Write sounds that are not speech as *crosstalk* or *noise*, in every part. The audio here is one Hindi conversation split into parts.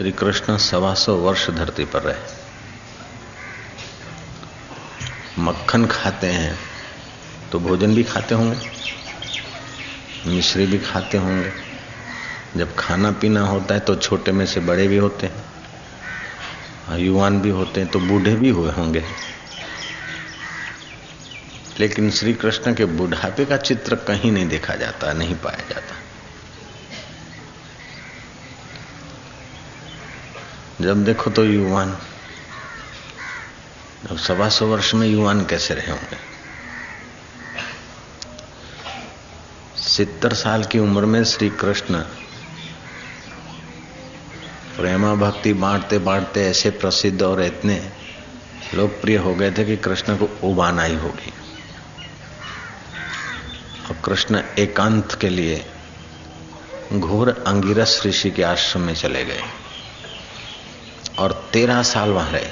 श्री कृष्ण सवा सौ वर्ष धरती पर रहे। मक्खन खाते हैं तो भोजन भी खाते होंगे, मिश्री भी खाते होंगे। जब खाना पीना होता है तो छोटे में से बड़े भी होते हैं युवान भी होते हैं तो बूढ़े भी हुए होंगे। लेकिन श्री कृष्ण के बुढ़ापे का चित्र कहीं नहीं देखा जाता, नहीं पाया जाता। जब देखो तो युवान। अब सवा सौ वर्ष में युवान कैसे रहे होंगे? सितर साल की उम्र में श्री कृष्ण प्रेमा भक्ति बांटते बांटते ऐसे प्रसिद्ध और इतने लोकप्रिय हो गए थे कि कृष्ण को उबाना ही होगी। और कृष्ण एकांत के लिए घोर अंगिरस ऋषि के आश्रम में चले गए। और तेरह साल वहाँ रहे।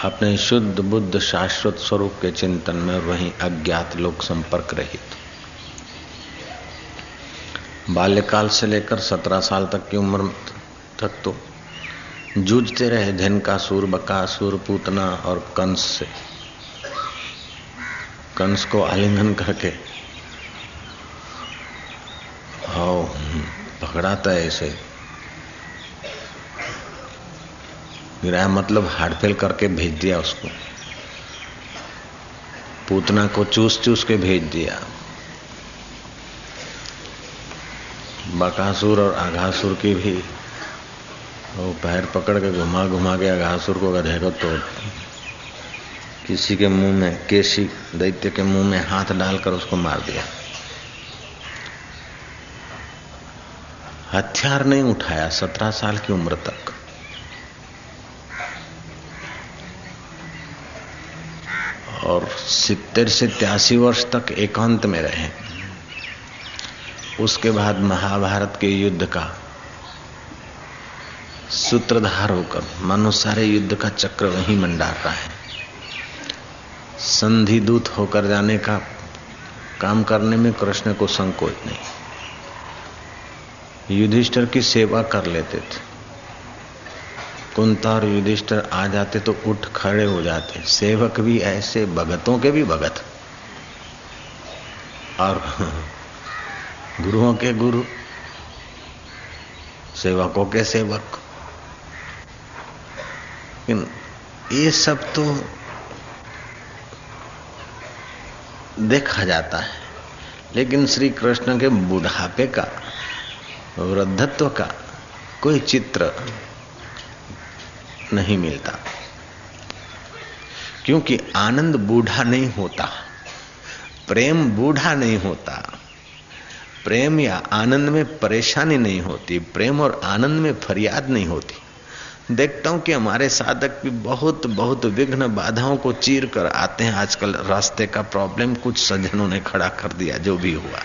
अपने शुद्ध बुद्ध शाश्वत स्वरूप के चिंतन में वहीं अज्ञात लोक संपर्क रहित। बाल्यकाल से लेकर सत्रह साल तक की उम्र तक तो जूझते रहे धन का सूर, बका बकासुर पूतना और कंस से। कंस को आलिंगन करके। हाउ पकड़ाता है ऐसे गिराया मतलब हार्डफेल करके भेज दिया उसको। पूतना को चूस चूस के भेज दिया। बकासुर और आघासुर की भी वो पैर पकड़ के घुमा घुमा के आघासुर को गधे को तोड़ किसी के मुँह में, केसी दैत्य के मुँह में हाथ डालकर उसको मार दिया। हथियार नहीं उठाया, सत्रह साल की उम्र तक। और सितर से त्यासी वर्ष तक एकांत में रहे। उसके बाद महाभारत के युद्ध का सूत्रधार होकर मानो सारे युद्ध का चक्र वहीं मंडार रहा है। संधि दूत होकर जाने का काम करने में कृष्ण को संकोच नहीं। युधिष्ठर की सेवा कर लेते थे। कुंता और युधिष्ठर आ जाते तो उठ खड़े हो जाते। सेवक भी ऐसे, भगतों के भी भगत। और *laughs* गुरुओं के गुरु, सेवकों के सेवक। ये सब तो देखा जाता है। लेकिन श्री कृष्ण के बुढ़ापे का, वृद्धत्व का कोई चित्र नहीं मिलता। क्योंकि आनंद बूढ़ा नहीं होता, प्रेम बूढ़ा नहीं होता। प्रेम या आनंद में परेशानी नहीं होती, प्रेम और आनंद में फरियाद नहीं होती। देखता हूँ कि हमारे साधक भी बहुत बहुत विघ्न बाधाओं को चीर कर आते हैं। आजकल रास्ते का प्रॉब्लम कुछ सज्जनों ने खड़ा कर दिया, जो भी हुआ।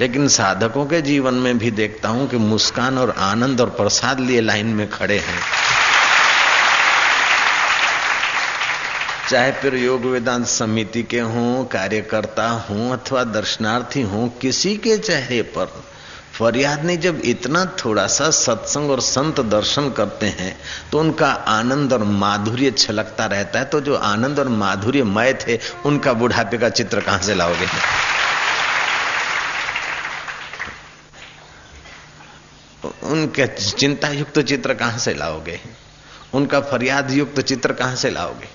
लेकिन साधकों के जीवन में भी देखता हूँ कि मुस्कान और आनंद और प्रसाद लिए लाइन में खड़े हैं। चाहे फिर योग वेदांत समिति के हों, कार्यकर्ता हों अथवा दर्शनार्थी हों, किसी के चेहरे पर फरियाद नहीं, जब इतना थोड़ा सा सत्संग और संत दर्शन करते हैं तो उनका आनंद और माधुर्य छलकता रहता है। तो जो आनंद और माधुर्य मय थे, उनका बुढ़ापे का चित्र कहाँ से लाओगे? उनके चिंता युक्त चित्र कहाँ से लाओगे? उनका फरियाद युक्त चित्र कहाँ से लाओगे?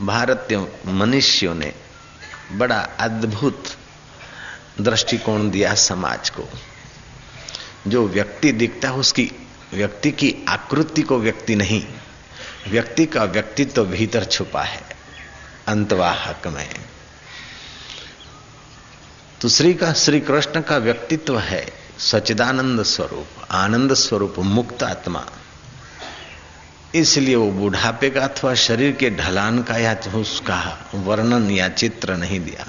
भारतीय मनुष्यों ने बड़ा अद्भुत दृष्टिकोण दिया समाज को। जो व्यक्ति दिखता है, उसकी व्यक्ति की आकृति को व्यक्ति नहीं, व्यक्ति का व्यक्तित्व तो भीतर छुपा है अंतवाहक में दूसरी का, श्री कृष्ण का व्यक्तित्व है सचिदानंद स्वरूप, आनंद स्वरूप, मुक्त आत्मा। इसलिए वो बुढ़ापे का अथवा शरीर के ढलान का या उसका वर्णन या चित्र नहीं दिया।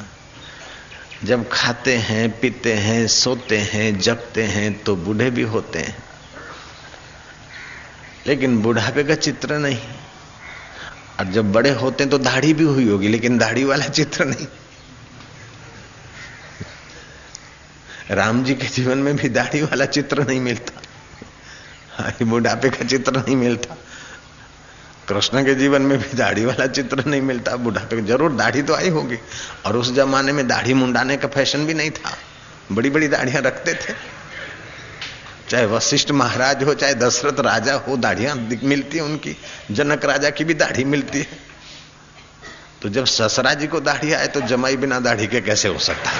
जब खाते हैं, पीते हैं, सोते हैं जगते हैं तो बूढ़े भी होते हैं। लेकिन बुढ़ापे का चित्र नहीं। और जब बड़े होते हैं तो दाढ़ी भी हुई होगी, लेकिन दाढ़ी वाला चित्र नहीं। राम जी के जीवन में भी दाढ़ी वाला चित्र नहीं मिलता। बुढ़ापे का चित्र नहीं मिलता। कृष्ण के जीवन में भी दाढ़ी वाला चित्र नहीं मिलता, बुढ़ापे ज़रूर दाढ़ी तो आई होगी, और उस जमाने में दाढ़ी मुंडाने का फ़ैशन भी नहीं था। बड़ी बड़ी दाढ़ियाँ रखते थे। चाहे वशिष्ठ महाराज हो, चाहे दशरथ राजा हो, दाढ़ियाँ मिलती है उनकी। जनक राजा की भी दाढ़ी मिलती है। तो जब ससरा जी को दाढ़ी आए तो जमाई बिना दाढ़ी के कैसे हो सकता है?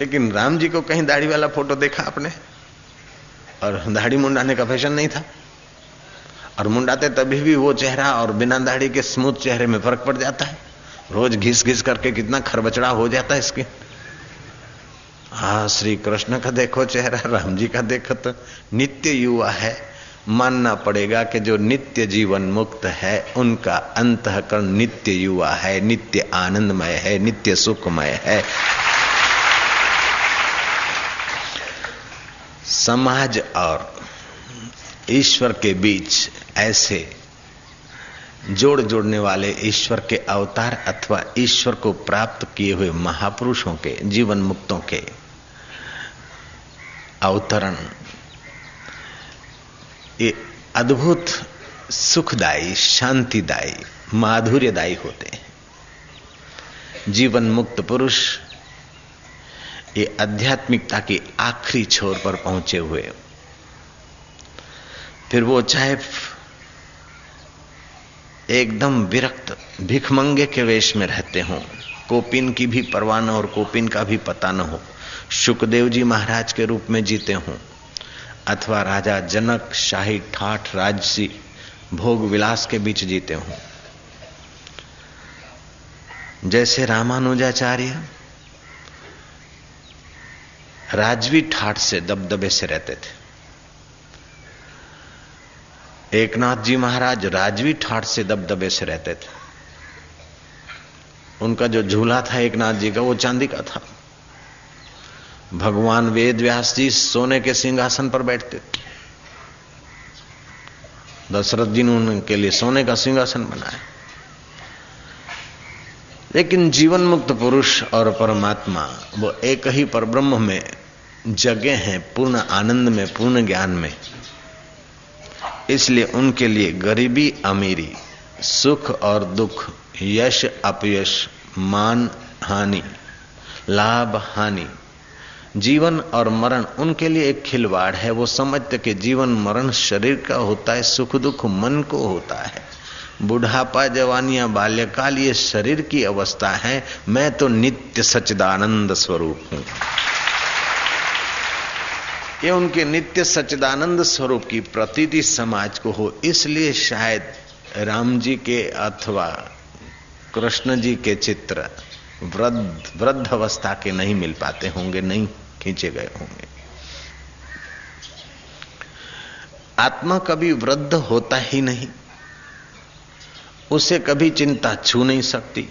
लेकिन राम जी को कहीं दाढ़ी वाला फ़ोटो देखा आपने? और दाढ़ी मुंडाने का फ़ैशन नहीं था? और मुंडाते तभी भी वो चेहरा और बिना दाढ़ी के स्मूथ चेहरे में फ़र्क पड़ जाता है? रोज घिस घिस करके कितना खरबचड़ा हो जाता है इसके? हाँ श्री कृष्ण का देखो चेहरा, राम जी का देखो तो नित्य युवा है। मानना पड़ेगा कि जो नित्य जीवन मुक्त है, उनका अंतकरण नित्य युवा है, नित्य आनंदमय है, नित्य सुखमय है। समाज और ईश्वर के बीच ऐसे जोड़ जोड़ने वाले ईश्वर के अवतार अथवा ईश्वर को प्राप्त किए हुए महापुरुषों के, जीवन मुक्तों के अवतरण, ये अद्भुत सुखदायी, शांतिदायी, माधुर्यदायी होते हैं। जीवन मुक्त पुरुष ये आध्यात्मिकता की आखिरी छोर पर पहुँचे हुए। फिर वो चाहे एकदम विरक्त, भिखमंगे के वेश में रहते हों। कोपिन की भी परवाह न और कोपिन का भी पता न हो। सुखदेव जी महाराज के रूप में जीते हों। अथवा राजा जनक, शाही ठाठ, राजसी, भोग विलास के बीच जीते हों। जैसे रामानुजाचार्य राजवी ठाठ से दबदबे से रहते थे। एकनाथ जी महाराज राजवी ठाट से दबदबे से रहते थे। उनका जो झूला था एकनाथ जी का, वो चांदी का था। भगवान वेद व्यास जी सोने के सिंहासन पर बैठते थे। दशरथ जी ने उनके लिए सोने का सिंहासन बनाया। लेकिन जीवन मुक्त पुरुष और परमात्मा, वो एक ही पर ब्रह्म में जगह हैं, पूर्ण आनंद में, पूर्ण ज्ञान में। इसलिए उनके लिए गरीबी, अमीरी, सुख और दुख, यश, अपयश, मान, हानि, लाभ, हानि। जीवन और मरण उनके लिए एक खिलवाड़ है। वो समझते कि जीवन, मरण शरीर का होता है, सुख दुख मन को होता है। बुढ़ापा जवानियाँ बाल्यकाल ये शरीर की अवस्था है, मैं तो नित्य सच्चिदानंद स्वरूप हूँ। ये उनके नित्य सच्चिदानंद स्वरूप की प्रतीति समाज को हो, इसलिए शायद राम जी के अथवा कृष्ण जी के चित्र वृद्ध वृद्ध अवस्था के नहीं मिल पाते होंगे, नहीं खींचे गए होंगे। आत्मा कभी वृद्ध होता ही नहीं। उसे कभी चिंता छू नहीं सकती।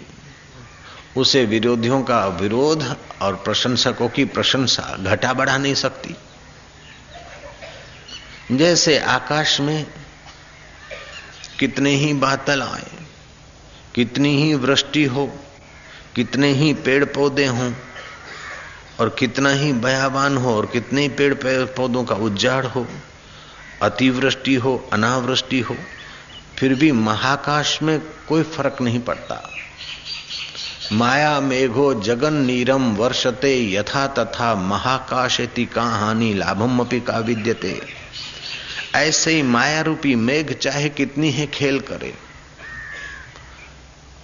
उसे विरोधियों का विरोध और प्रशंसकों की प्रशंसा घटा बढ़ा नहीं सकती। जैसे आकाश में कितने ही बादल आए, कितनी ही वृष्टि हो, कितने ही पेड़ पौधे हों, और कितना ही बयाबान हो, और कितने ही पेड़ पौधों का उज्जाड़ हो, अतिवृष्टि हो, अनावृष्टि हो फिर भी महाकाश में कोई फ़र्क नहीं पड़ता। माया मेघो जगन नीरम वर्षते यथा तथा महाकाशेति का हानि लाभम अपी का विद्यते ऐसे ही माया रूपी मेघ चाहे कितनी है खेल करे।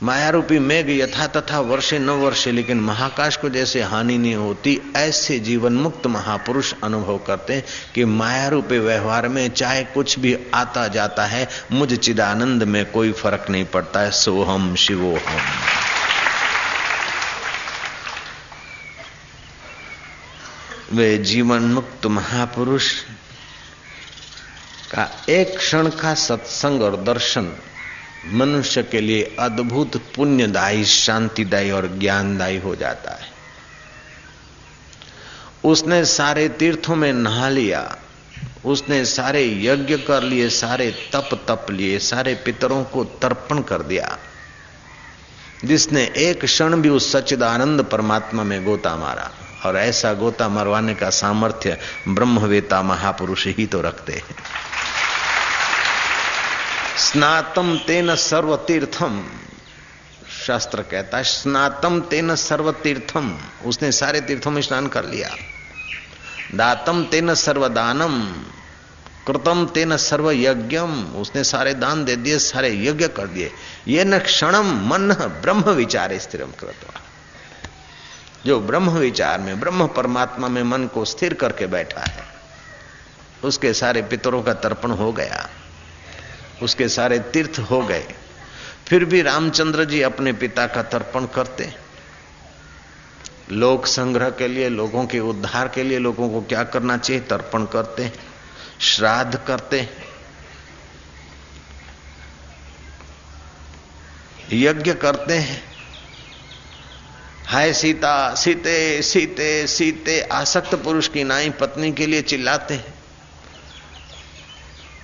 माया रूपी मेघ यथा तथा वर्षे न वर्षे, लेकिन महाकाश को जैसे हानि नहीं होती, ऐसे जीवन मुक्त महापुरुष अनुभव करते हैं कि माया रूपी व्यवहार में चाहे कुछ भी आता जाता है, मुझ चिदानंद में कोई फ़र्क नहीं पड़ता है। सोहम शिवो हम वे जीवन मुक्त महापुरुष का एक क्षण का सत्संग और दर्शन मनुष्य के लिए अद्भुत पुण्यदायी, शांतिदायी और ज्ञानदायी हो जाता है। उसने सारे तीर्थों में नहा लिया, उसने सारे यज्ञ कर लिए, सारे तप तप लिए, सारे पितरों को तर्पण कर दिया। जिसने एक क्षण भी उस सच्चिदानंद परमात्मा में गोता मारा, और ऐसा गोता मरवाने का सामर्थ्य ब्रह्मवेता महापुरुष ही तो रखते हैं। स्नातम तेन सर्व तीर्थम शास्त्र कहता है, स्नातम तेन सर्व तीर्थम उसने सारे तीर्थों में स्नान कर लिया। दातम तेन सर्वदानम, कृतम तेन सर्व यज्ञम उसने सारे दान दे दिए, सारे यज्ञ कर दिए। ये न क्षणम मन ब्रह्म विचार स्थिर कृतवा। जो ब्रह्म विचार में, ब्रह्म परमात्मा में मन को स्थिर करके बैठा है, उसके सारे पितरों का तर्पण हो गया। उसके सारे तीर्थ हो गए। फिर भी रामचंद्र जी अपने पिता का तर्पण करते। लोक संग्रह के लिए, लोगों के उद्धार के लिए लोगों को क्या करना चाहिए? तर्पण करते, श्राद्ध करते। यज्ञ करते हैं। हाय सीता, सीते सीते सीते, आसक्त पुरुष की नाई पत्नी के लिए चिल्लाते हैं।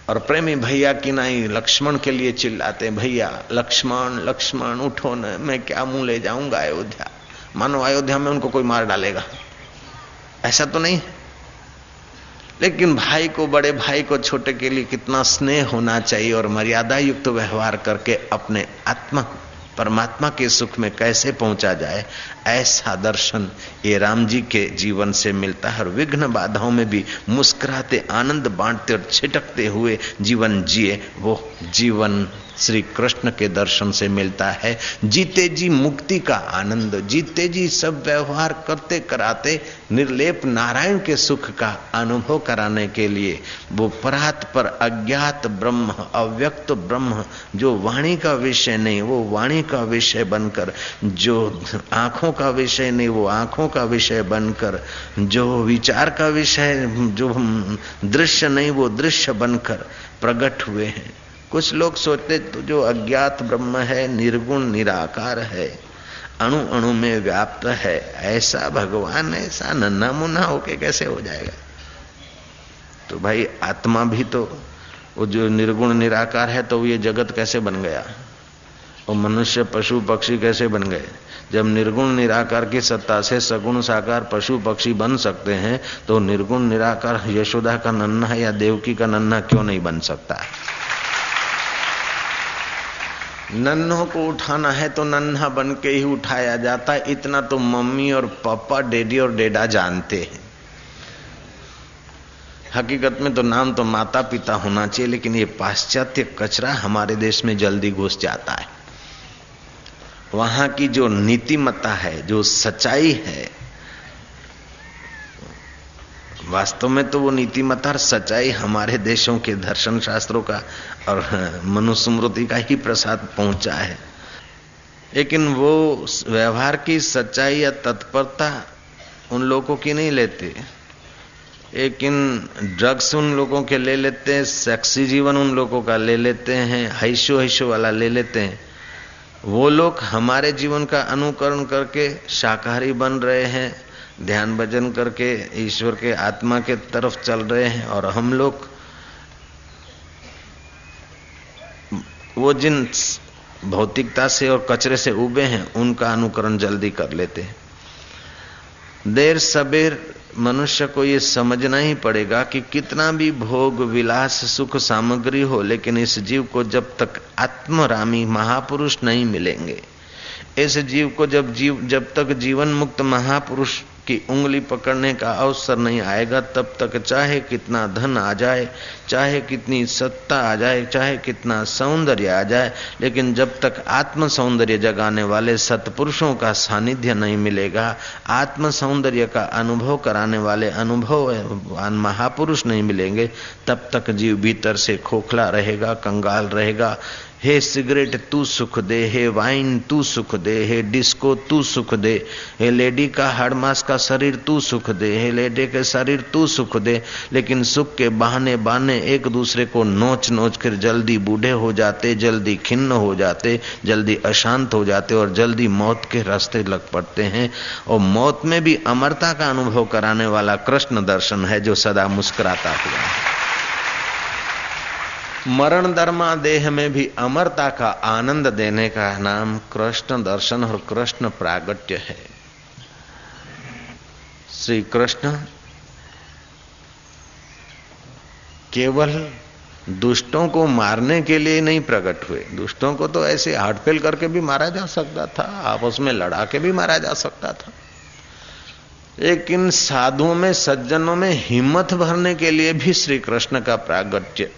और प्रेमी भैया की नाई लक्ष्मण के लिए चिल्लाते भैया, लक्ष्मण लक्ष्मण, उठो न, मैं क्या मुँह ले जाऊँगा अयोध्या? मानो अयोध्या में उनको कोई मार डालेगा? ऐसा तो नहीं लेकिन भाई को, बड़े भाई को, छोटे के लिए कितना स्नेह होना चाहिए और मर्यादा युक्त तो व्यवहार करके अपने आत्मा, परमात्मा के सुख में कैसे पहुँचा जाए? ऐसा दर्शन ये राम जी के जीवन से मिलता है और विघ्न बाधाओं में भी मुस्कुराते, आनंद बांटते और छिटकते हुए जीवन जिए, वो जीवन श्री कृष्ण के दर्शन से मिलता है। जीते जी मुक्ति का आनंद, जीते जी सब व्यवहार करते कराते, निर्लेप नारायण के सुख का अनुभव कराने के लिए, वो परात पर अज्ञात ब्रह्म, अव्यक्त ब्रह्म, जो वाणी का विषय नहीं, वो वाणी का विषय बनकर, जो आँखों का विषय नहीं, वो आँखों का विषय बनकर, जो विचार का विषय, जो दृश्य नहीं, वो दृश्य बनकर प्रकट हुए हैं। कुछ लोग सोचते तो जो अज्ञात ब्रह्म है, निर्गुण, निराकार है, अणु अणु में व्याप्त है, ऐसा भगवान, ऐसा नन्ना मुन्ना होके कैसे हो जाएगा? तो भाई, आत्मा भी तो वो जो निर्गुण, निराकार है तो ये जगत कैसे बन गया? वो मनुष्य, पशु, पक्षी कैसे बन गए? जब निर्गुण निराकार की सत्ता से सगुण साकार पशु पक्षी बन सकते हैं तो निर्गुण निराकार यशोदा का नन्ना या देवकी का नन्ना क्यों नहीं बन सकता? नन्हों को उठाना है तो नन्हा बन के ही उठाया जाता है। इतना तो मम्मी और पापा, डेडी और डेडा जानते हैं। हकीकत में तो नाम तो माता पिता होना चाहिए, लेकिन ये पाश्चात्य कचरा हमारे देश में जल्दी घुस जाता है। वहाँ की जो नीतिमत्ता है, जो सच्चाई है, वास्तव में तो वो नीतिमत्ता और सच्चाई हमारे देशों के दर्शन शास्त्रों का और मनुस्मृति का ही प्रसाद पहुँचा है। लेकिन वो व्यवहार की सच्चाई या तत्परता उन लोगों की नहीं लेते। लेकिन ड्रग्स उन लोगों के ले लेते हैं, सेक्सी जीवन उन लोगों का ले लेते हैं हैशो हैशो वाला ले लेते हैं। वो लोग हमारे जीवन का अनुकरण करके शाकाहारी बन रहे हैं, ध्यान भजन करके, ईश्वर के आत्मा के तरफ़ चल रहे हैं और हम लोग, वो जिन भौतिकता से और कचरे से उबे हैं, उनका अनुकरण जल्दी कर लेते हैं। देर सबेर मनुष्य को ये समझना ही पड़ेगा कि कितना भी भोग, विलास, सुख सामग्री हो, लेकिन इस जीव को जब तक आत्मरामी महापुरुष नहीं मिलेंगे। इस जीव को जब जीव, जब तक जीवन मुक्त महापुरुष की उंगली पकड़ने का अवसर नहीं आएगा, तब तक चाहे कितना धन आ जाए, चाहे कितनी सत्ता आ जाए, चाहे कितना सौंदर्य आ जाए, लेकिन जब तक आत्म सौंदर्य जगाने वाले सत्पुरुषों का सानिध्य नहीं मिलेगा आत्म सौंदर्य का अनुभव कराने वाले अनुभव महापुरुष नहीं मिलेंगे, तब तक जीव भीतर से खोखला रहेगा, कंगाल रहेगा हे सिगरेट तू सुख दे, हे वाइन तू सुख दे, हे डिस्को तू सुख दे, हे लेडी का हर मास का शरीर तू सुख दे, हे लेडी के शरीर तू सुख दे, लेकिन सुख के बहाने बहाने एक दूसरे को नोच नोच कर जल्दी बूढ़े हो जाते, जल्दी खिन्न हो जाते, जल्दी अशांत हो जाते और जल्दी मौत के रास्ते लग पड़ते हैं। और मौत में भी अमरता का अनुभव कराने वाला कृष्ण दर्शन है जो सदा मुस्कुराता हुआ है। मरण दर्मा देह में भी अमरता का आनंद देने का नाम कृष्ण दर्शन और कृष्ण प्रागट्य है। श्री कृष्ण केवल दुष्टों को मारने के लिए नहीं प्रकट हुए। दुष्टों को तो ऐसे हार्टफेल करके भी मारा जा सकता था, आपस में लड़ा के भी मारा जा सकता था। लेकिन साधुओं में, सज्जनों में हिम्मत भरने के लिए भी श्री कृष्ण का प्रागट्य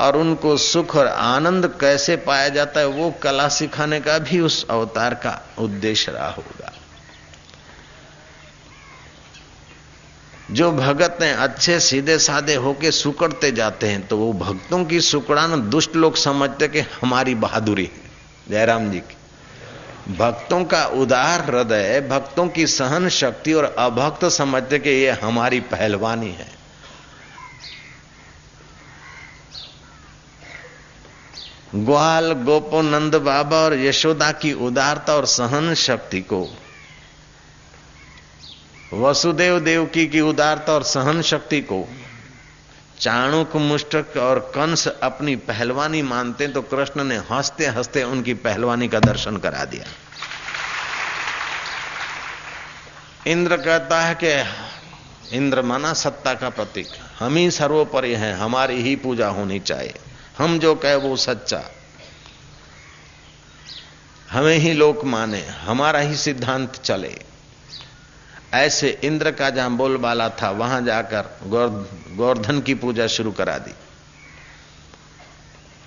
और उनको सुख और आनंद कैसे पाया जाता है, वो कला सिखाने का भी उस अवतार का उद्देश्य रहा होगा। जो भगत हैं, अच्छे सीधे साधे होके सुकड़ते जाते हैं तो वो भक्तों की सुकड़ान दुष्ट लोग समझते कि हमारी बहादुरी है। जयराम जी की। भक्तों का उदार हृदय, भक्तों की सहन शक्ति और अभक्त समझते कि ये हमारी पहलवानी है। ग्वाल गोपो नंद बाबा और यशोदा की उदारता और सहन शक्ति को। वसुदेव देवकी की उदारता और सहन शक्ति को। चाणुक, मुष्टक और कंस अपनी पहलवानी मानते तो कृष्ण ने हँसते हँसते उनकी पहलवानी का दर्शन करा दिया। इंद्र कहता है कि इंद्र माना सत्ता का प्रतीक। हम ही सर्वोपरि हैं, हमारी ही पूजा होनी चाहिए। हम जो कहे वो सच्चा। हमें ही लोक माने, हमारा ही सिद्धांत चले। ऐसे इंद्र का जहाँ बोलबाला था, वहाँ जाकर गोवर्धन की पूजा शुरू करा दी।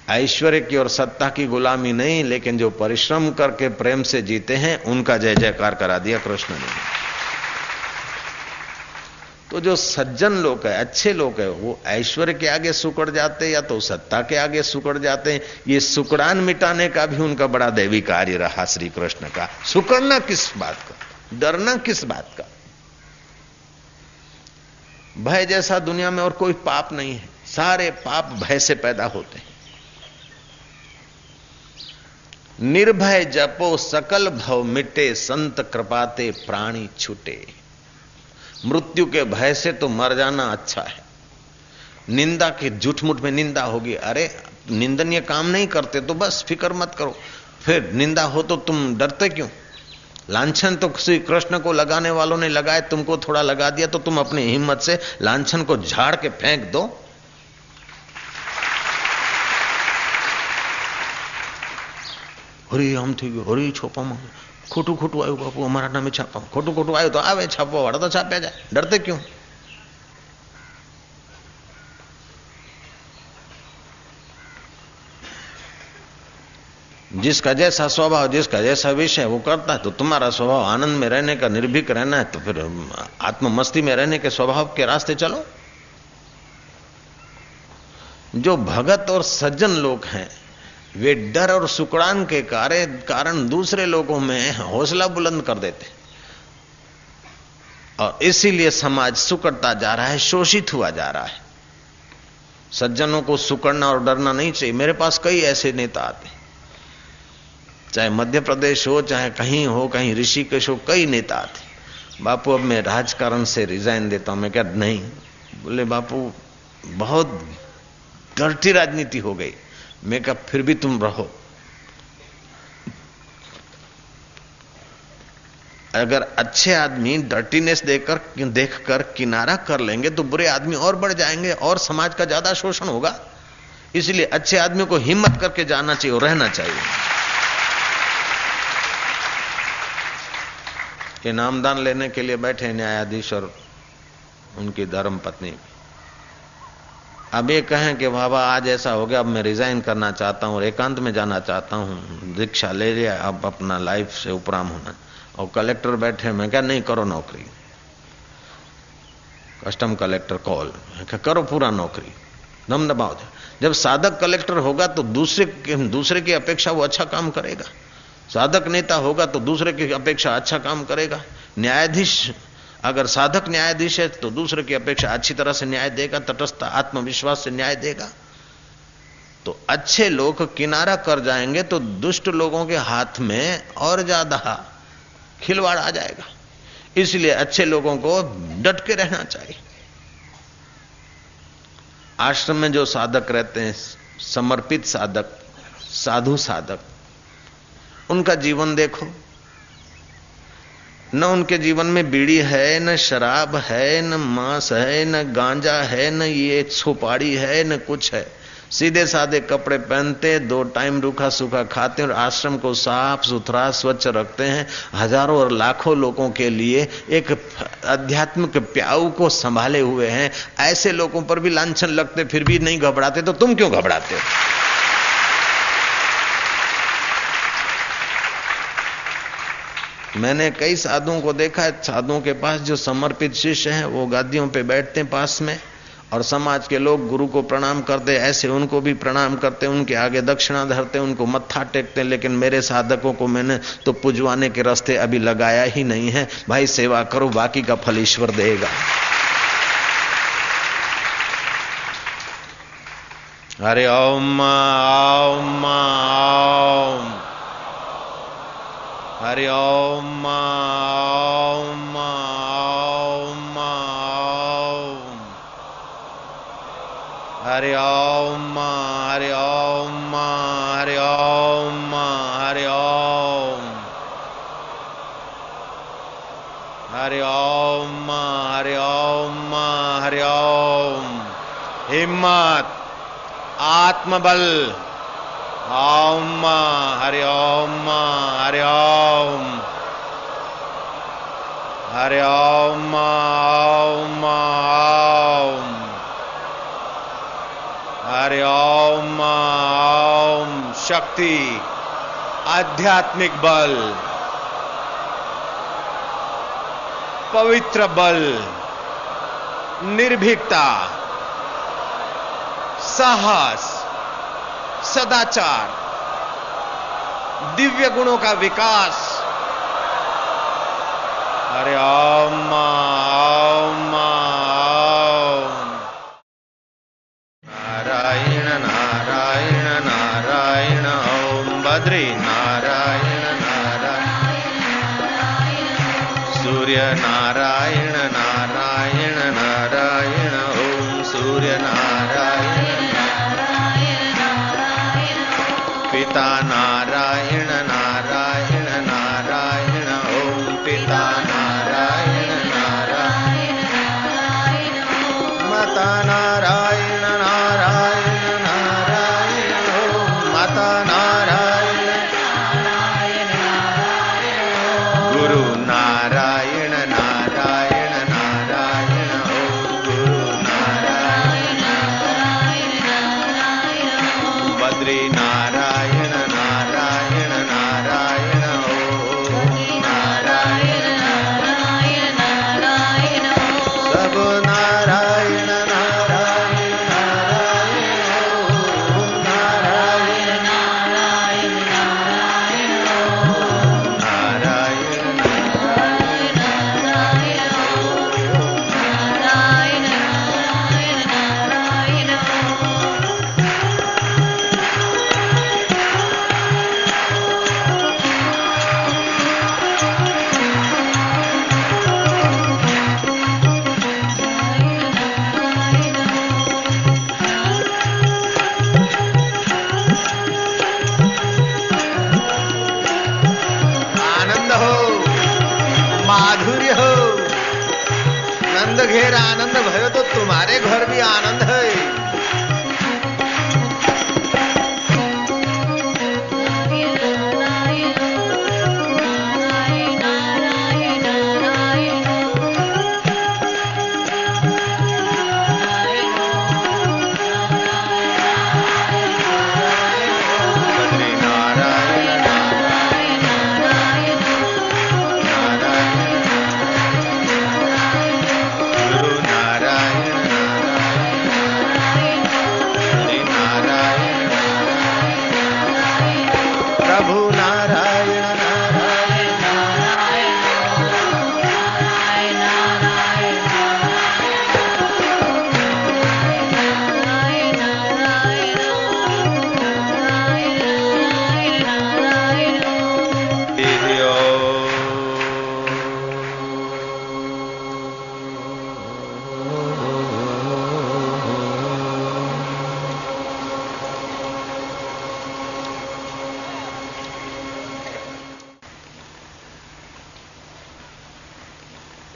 ऐश्वर्य की और सत्ता की गुलामी नहीं, लेकिन जो परिश्रम करके प्रेम से जीते हैं, उनका जय जयकार करा दिया कृष्ण ने। तो जो सज्जन लोग है, अच्छे लोग है, वो ऐश्वर्य के आगे सुकड़ जाते या तो सत्ता के आगे सुकड़ जाते हैं। ये सुकड़ान मिटाने का भी उनका बड़ा दैवी कार्य रहा श्री कृष्ण का। सुकड़ना किस बात का? डरना किस बात का? भय जैसा दुनिया में और कोई पाप नहीं है। सारे पाप भय से पैदा होते हैं। निर्भय जपो, सकल भव मिटे, संत कृपाते प्राणी छूटे। मृत्यु के भय से तो मर जाना अच्छा है। निंदा के झूठमुठ में निंदा होगी। अरे, निंदनीय काम नहीं करते तो बस फ़िक्र मत करो। फिर निंदा हो तो तुम डरते क्यों? लांछन तो श्री कृष्ण को लगाने वालों ने लगाए, तुमको थोड़ा लगा दिया तो तुम अपनी हिम्मत से लांछन को झाड़ के फेंक दो। हरी, हम थी हरी, छोपा मांगे खोटू ખોટું આવ્યું બાપુ, અમારા નામે छापा खोटू खोटू આવ્યું तो आवे છાપવા वाड़ा तो छापे जाए डरते क्यों जिसका जैसा स्वभाव जिसका जैसा विषय वो करता है तो तुम्हारा स्वभाव आनंद में रहने का निर्भीक रहना है तो फिर आत्म मस्ती में रहने के स्वभाव के रास्ते चलो जो भगत और सज्जन लोग हैं वे डर और सुकड़ान के कार्य, कारण दूसरे लोगों में हौसला बुलंद कर देते और इसीलिए समाज सुकड़ता जा रहा है, शोषित हुआ जा रहा है। सज्जनों को सुकड़ना और डरना नहीं चाहिए। मेरे पास कई ऐसे नेता आते चाहे मध्य प्रदेश हो, चाहे कहीं हो, कहीं ऋषिकेश हो, कई नेता आते बापू, अब मैं राजकारण से रिजाइन देता हूँ। मैं क्या, नहीं। बोले, बापू, बहुत डरती राजनीति हो गई। मैं क्या फिर भी तुम रहो। अगर अच्छे आदमी डर्टीनेस देकर, देखकर, किनारा कर लेंगे तो बुरे आदमी और बढ़ जाएँगे और समाज का ज़्यादा शोषण होगा। इसलिए अच्छे आदमी को हिम्मत करके जाना चाहिए और रहना चाहिए। ये नामदान लेने के लिए बैठे न्यायाधीश और उनकी धर्म पत्नी। अब ये कहें कि बाबा, आज ऐसा हो गया, अब मैं रिजाइन करना चाहता हूँ एकांत में जाना चाहता हूँ। दीक्षा ले लिया, अब अपना लाइफ से उपराम होना। और कलेक्टर बैठे, मैं क्या नहीं करो नौकरी? कस्टम कलेक्टर कॉल क्या करो पूरा नौकरी। दम दबाओ जब साधक कलेक्टर होगा तो दूसरे दूसरे की अपेक्षा वो अच्छा काम करेगा। साधक नेता होगा तो दूसरे की अपेक्षा अच्छा काम करेगा। न्यायाधीश अगर साधक न्यायाधीश है तो दूसरे की अपेक्षा अच्छी तरह से न्याय देगा, तटस्थ आत्मविश्वास से न्याय देगा। तो अच्छे लोग किनारा कर जाएँगे तो दुष्ट लोगों के हाथ में और ज़्यादा खिलवाड़ आ जाएगा। इसलिए अच्छे लोगों को डट के रहना चाहिए। आश्रम में जो साधक रहते हैं, समर्पित साधक, साधु साधक, उनका जीवन देखो। न उनके जीवन में बीड़ी है, न शराब है, न मांस है, न गांजा है, न ये सुपाड़ी है, न कुछ है। सीधे साधे कपड़े पहनते दो टाइम रूखा सूखा खाते और आश्रम को साफ़ सुथरा, स्वच्छ रखते हैं। हज़ारों और लाखों लोगों के लिए एक आध्यात्मिक प्याऊ को संभाले हुए हैं। ऐसे लोगों पर भी लांछन लगते, फिर भी नहीं घबराते तो तुम क्यों घबराते हो? मैंने कई साधुओं को देखा है, साधुओं के पास जो समर्पित शिष्य हैं, वो गादियों पे बैठते हैं पास में, और समाज के लोग गुरु को प्रणाम करते, ऐसे उनको भी प्रणाम करते, उनके आगे दक्षिणा धरते, उनको मत्था टेकते, लेकिन मेरे साधकों को मैंने तो पुजवाने के रास्ते अभी लगाया ही नहीं है। भाई, सेवा करो, बाकी का फल ईश्वर देगा। हरे ओम ओम ओम। हरि ओम ओम ओम ओम। हरि ओम हरि ओम हरि ओम हरि ओम। हरि ओम हरि ओम हरि ओम। हिम्मत, आत्मबल। ओम हरि ओम हरि ओम हरि ओम ओम ओम हरि ओम ओम शक्ति आध्यात्मिक बल पवित्र बल निर्भीकता साहस सदाचार, दिव्य गुणों का विकास। अरे ओम ओम। नारायण नारायण नारायण, ओम बद्री। नारायण नारायण। सूर्य नारायण नारायण। पिता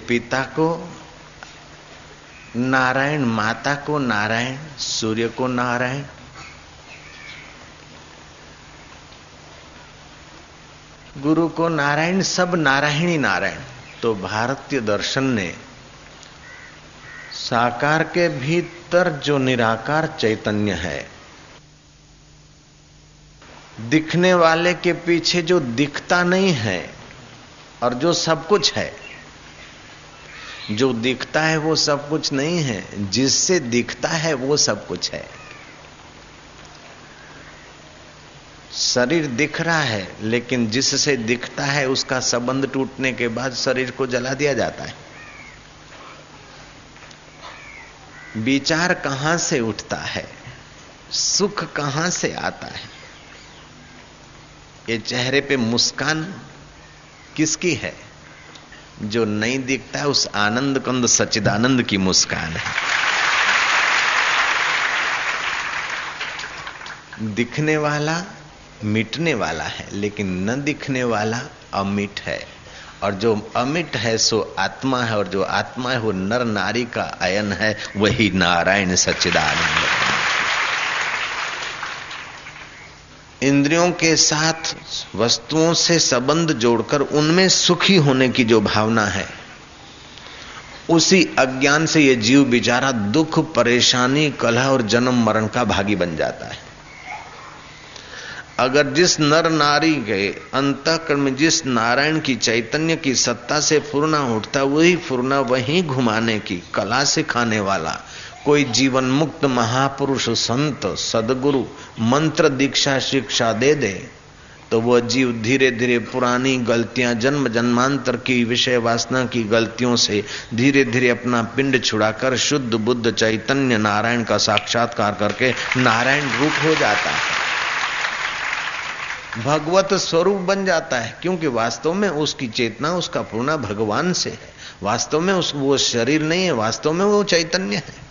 पिता को, नारायण माता को नारायण, सूर्य को नारायण। गुरु को नारायण, सब नारायणी नारायण। तो भारतीय दर्शन ने साकार के भीतर जो निराकार चैतन्य है, दिखने वाले के पीछे जो दिखता नहीं है और जो सब कुछ है जो दिखता है वो सब कुछ नहीं है। जिससे दिखता है वो सब कुछ है। शरीर दिख रहा है, लेकिन जिससे दिखता है उसका संबंध टूटने के बाद शरीर को जला दिया जाता है। विचार कहाँ से उठता है? सुख कहाँ से आता है? ये चेहरे पे मुस्कान किसकी है? जो नहीं दिखता है, उस आनंद कंद सचिदानंद की मुस्कान है। दिखने वाला मिटने वाला है, लेकिन न दिखने वाला अमिट है। और जो अमिट है, सो आत्मा है, और जो आत्मा है, वो नर नारी का अयन है, वही नारायण सच्चिदानंद इंद्रियों के साथ वस्तुओं से संबंध जोड़कर उनमें सुखी होने की जो भावना है, उसी अज्ञान से ये जीव बेचारा दुख, परेशानी, कलह और जन्म मरण का भागी बन जाता है। अगर जिस नर नारी के अंतकरण में जिस नारायण की चैतन्य की सत्ता से फुरना उठता, वही फुरना वही घुमाने की, कला सिखाने वाला कोई जीवन मुक्त महापुरुष संत, सदगुरु, मंत्र दीक्षा, शिक्षा दे दे तो वह जीव धीरे धीरे पुरानी गलतियाँ, जन्म जन्मांतर की विषय वासना की गलतियों से धीरे धीरे अपना पिंड छुड़ाकर शुद्ध बुद्ध चैतन्य नारायण का साक्षात्कार करके नारायण रूप हो जाता है। भगवत स्वरूप बन जाता है, क्योंकि वास्तव में उसकी चेतना उसका पूर्णा भगवान से है। वास्तव में उस, वो शरीर नहीं है, वास्तव में वो चैतन्य है।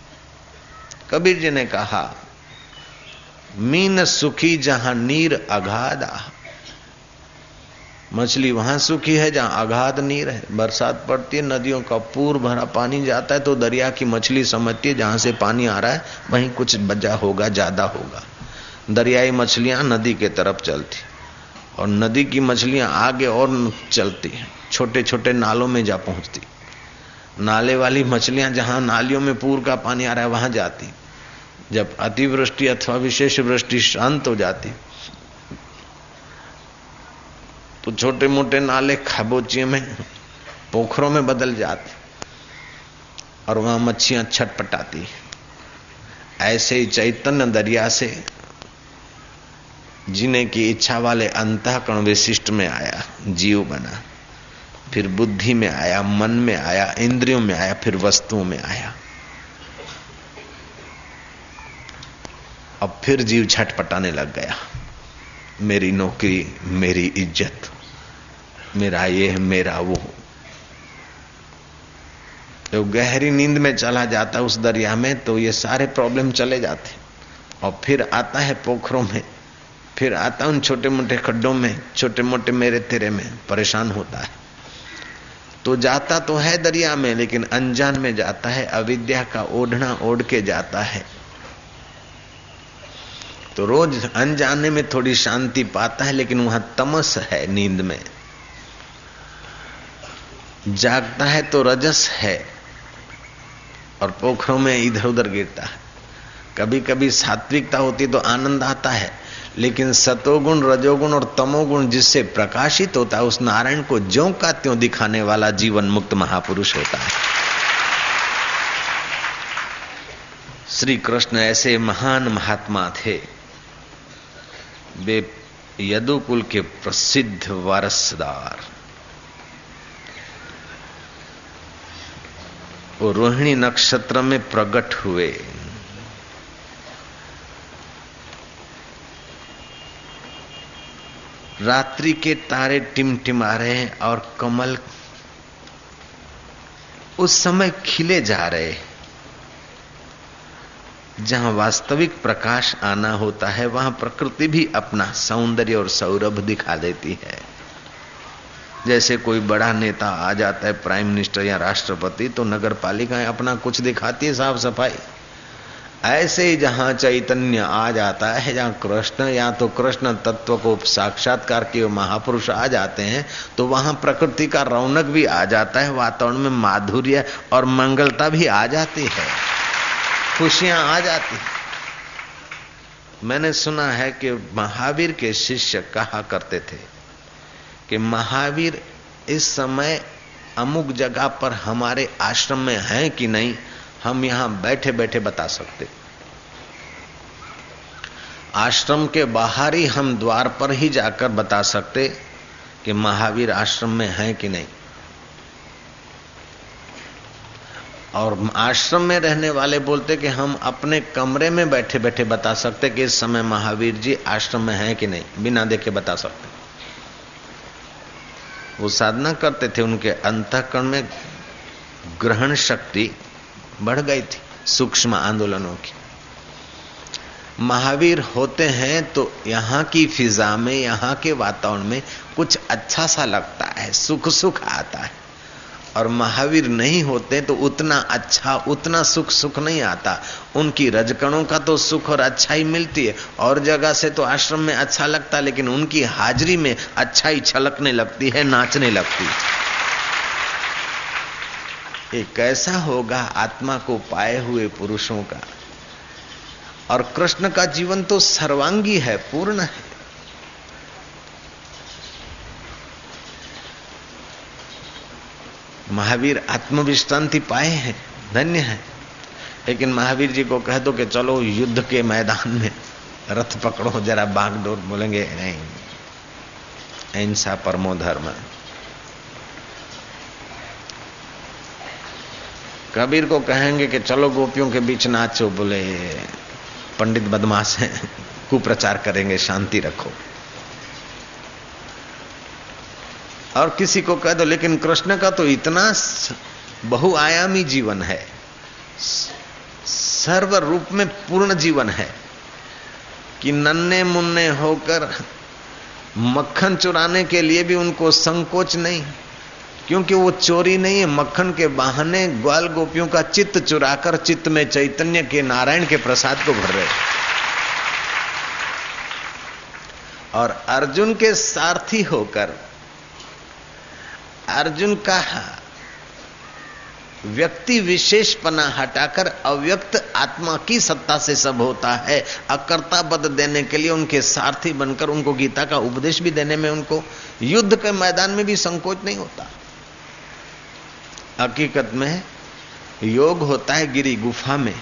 कबीर जी ने कहा, मीन सुखी जहाँ नीर अगाध मछली वहाँ सुखी है जहाँ अगाध नीर है। बरसात पड़ती है, नदियों का पूर भरा पानी जाता है तो दरिया की मछली समझती है, जहाँ से पानी आ रहा है, वहीं कुछ बजा होगा, ज़्यादा होगा। दरियाई मछलियाँ नदी के तरफ़ चलती और नदी की मछलियाँ आगे और चलती हैं छोटे छोटे नालों में जा पहुँचती। नाले वाली मछलियाँ जहाँ नालियों में पूर का पानी आ रहा है, वहाँ जाती। जब अतिवृष्टि अथवा विशेष वृष्टि शांत हो जाती। तो छोटे मोटे नाले खाबोचिए में, पोखरों में बदल जाते और वहाँ मच्छियाँ छटपटाती। ऐसे ही चैतन्य दरिया से जीने की इच्छा वाले अंतःकरण विशिष्ट में आया, जीव बना। फिर बुद्धि में आया, मन में आया, इंद्रियों में आया, फिर वस्तुओं में आया। अब फिर जीव छटपटाने लग गया। मेरी नौकरी, मेरी इज़्ज़त, मेरा ये मेरा वो जो गहरी नींद में चला जाता उस दरिया में तो ये सारे प्रॉब्लम चले जाते। और फिर आता है पोखरों में, फिर आता उन छोटे मोटे खड्डों में छोटे मोटे मेरे तेरे में, परेशान होता है। तो जाता तो है दरिया में, लेकिन अनजान में जाता है, अविद्या का ओढ़ना ओढ़ के जाता है। तो रोज अनजाने में थोड़ी शांति पाता है, लेकिन वहाँ तमस है नींद में। जागता है तो रजस है, और पोखरों में इधर उधर गिरता है। कभी कभी सात्विकता होती तो आनंद आता है। लेकिन सतोगुण, रजोगुण और तमोगुण जिससे प्रकाशित होता है, उस नारायण को ज्यो का त्यों दिखाने वाला जीवन मुक्त महापुरुष होता है। श्री कृष्ण ऐसे महान महात्मा थे। वे यदुकुल के प्रसिद्ध वारसदार। वो रोहिणी नक्षत्र में प्रकट हुए। रात्रि के तारे टिमटिमा रहे हैं और कमल उस समय खिले जा रहे जहाँ वास्तविक प्रकाश आना होता है, वहाँ प्रकृति भी अपना सौंदर्य और सौरभ दिखा देती है। जैसे कोई बड़ा नेता आ जाता है, प्राइम मिनिस्टर या राष्ट्रपति तो नगर पालिकाएँ अपना कुछ दिखाती है, साफ़ सफ़ाई। ऐसे जहाँ चैतन्य आ जाता है, जहाँ कृष्ण या तो कृष्ण तत्व को साक्षात्कार के महापुरुष आ जाते हैं तो वहाँ प्रकृति का रौनक भी आ जाता है, वातावरण में माधुर्य और मंगलता भी आ जाती है। खुशियाँ आ जाती है। मैंने सुना है कि महावीर के शिष्य कहा करते थे कि महावीर, इस समय अमुक जगह पर हमारे आश्रम में हैं कि नहीं? हम यहाँ बैठे बैठे बता सकते। आश्रम के बाहर ही हम द्वार पर ही जाकर बता सकते कि महावीर आश्रम में है कि नहीं। और आश्रम में रहने वाले बोलते कि हम अपने कमरे में बैठे बैठे बता सकते कि इस समय महावीर जी आश्रम में हैं कि नहीं, बिना देखे बता सकते। वो साधना करते थे, उनके अंतकरण में ग्रहण शक्ति बढ़ गई थी सूक्ष्म आंदोलनों की। महावीर होते हैं तो यहाँ की फिजा में, यहाँ के वातावरण में कुछ अच्छा सा लगता है सुख सुख आता है। और महावीर नहीं होते तो उतना अच्छा उतना सुख सुख नहीं आता। उनकी रजकणों का तो सुख और अच्छाई मिलती है। और जगह से तो आश्रम में अच्छा लगता, लेकिन उनकी हाजिरी में अच्छाई छलकने लगती है, नाचने लगती है। ये कैसा होगा आत्मा को पाए हुए पुरुषों का? और कृष्ण का जीवन तो सर्वांगी है, पूर्ण है। महावीर आत्मविश्रांति पाए हैं, धन्य है। लेकिन महावीर जी को कह दो कि चलो युद्ध के मैदान में रथ पकड़ो, जरा बागडोर बोलेंगे, नहीं अहिंसा परमो धर्म कबीर को कहेंगे कि चलो गोपियों के बीच नाचो, बोले, पंडित बदमाश है, कुप्रचार करेंगे, शांति रखो। और किसी को कह दो, लेकिन कृष्ण का तो इतना बहुआयामी जीवन है, सर्व रूप में पूर्ण जीवन है, कि नन्ने मुन्ने होकर मक्खन चुराने के लिए भी उनको संकोच नहीं। क्योंकि वो चोरी नहीं है मक्खन के बहाने ग्वाल गोपियों का चित्त चुराकर चित्त में चैतन्य के, नारायण के प्रसाद को भर रहे। और अर्जुन के सारथी होकर, अर्जुन का व्यक्ति विशेष पना हटाकर अव्यक्त आत्मा की सत्ता से सब होता है। अकर्ता बद देने के लिए उनके सारथी बनकर उनको गीता का उपदेश भी देने में उनको, युद्ध के मैदान में भी संकोच नहीं होता। हकीकत में योग होता है गिरी गुफा में,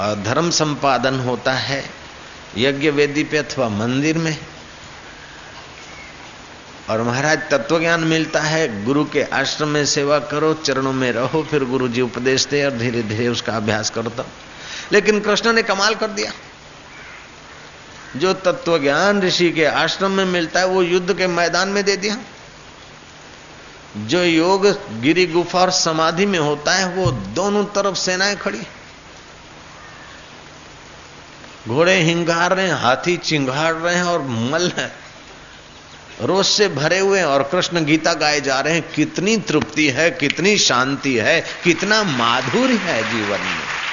और धर्म संपादन होता है यज्ञ वेदी पे अथवा मंदिर में। और महाराज तत्व ज्ञान मिलता है, गुरु के आश्रम में सेवा करो, चरणों में रहो, फिर गुरु जी उपदेश दे और धीरे धीरे उसका अभ्यास करता लेकिन कृष्ण ने कमाल कर दिया। जो तत्व ज्ञान ऋषि के आश्रम में मिलता है, वो युद्ध के मैदान में दे दिया। जो योग गिरी गुफा और समाधि में होता है, वो दोनों तरफ़ सेनाएँ खड़ी। घोड़े हिंगार रहे हैं, हाथी चिंगाड़ रहे हैं और मल है। रोष से भरे हुए और कृष्ण गीता गाए जा रहे हैं। कितनी तृप्ति है, कितनी शांति है, कितना माधुर्य है जीवन में।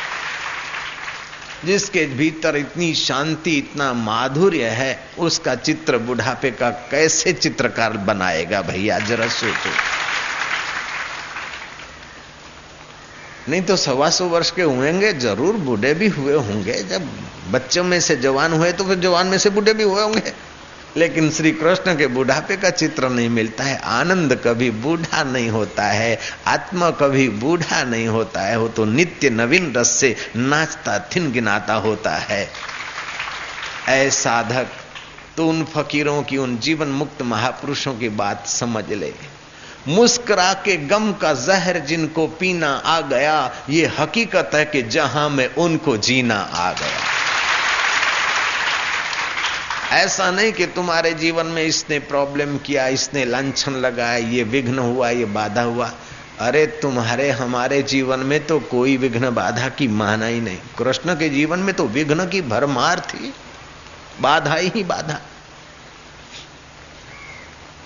जिसके भीतर इतनी शांति, इतना माधुर्य है, उसका चित्र बुढ़ापे का कैसे चित्रकार बनाएगा भैया? जरा सोचो। नहीं तो सवा सौ वर्ष के हुएँगे ज़रूर बूढ़े भी हुए होंगे। जब बच्चों में से जवान हुए तो फिर जवान में से बूढ़े भी हुए होंगे। लेकिन श्री कृष्ण के बुढ़ापे का चित्र नहीं मिलता है, आनंद कभी बूढ़ा नहीं होता है, आत्मा कभी बूढ़ा नहीं होता है, वो तो नित्य नवीन रस से नाचता, थिन गिनाता होता है। ऐ साधक तो उन फकीरों की, उन जीवन मुक्त महापुरुषों की बात समझ ले। मुस्करा के गम का जहर जिनको पीना आ गया, ये हकीकत है कि जहाँ में उनको जीना आ गया। ऐसा नहीं कि तुम्हारे जीवन में इसने प्रॉब्लम किया, इसने लाछन लगाया, ये विघ्न हुआ, ये बाधा हुआ। अरे तुम्हारे, हमारे जीवन में तो कोई विघ्न बाधा की माना ही नहीं। कृष्ण के जीवन में तो विघ्न की भरमार थी। बाधा ही बाधा।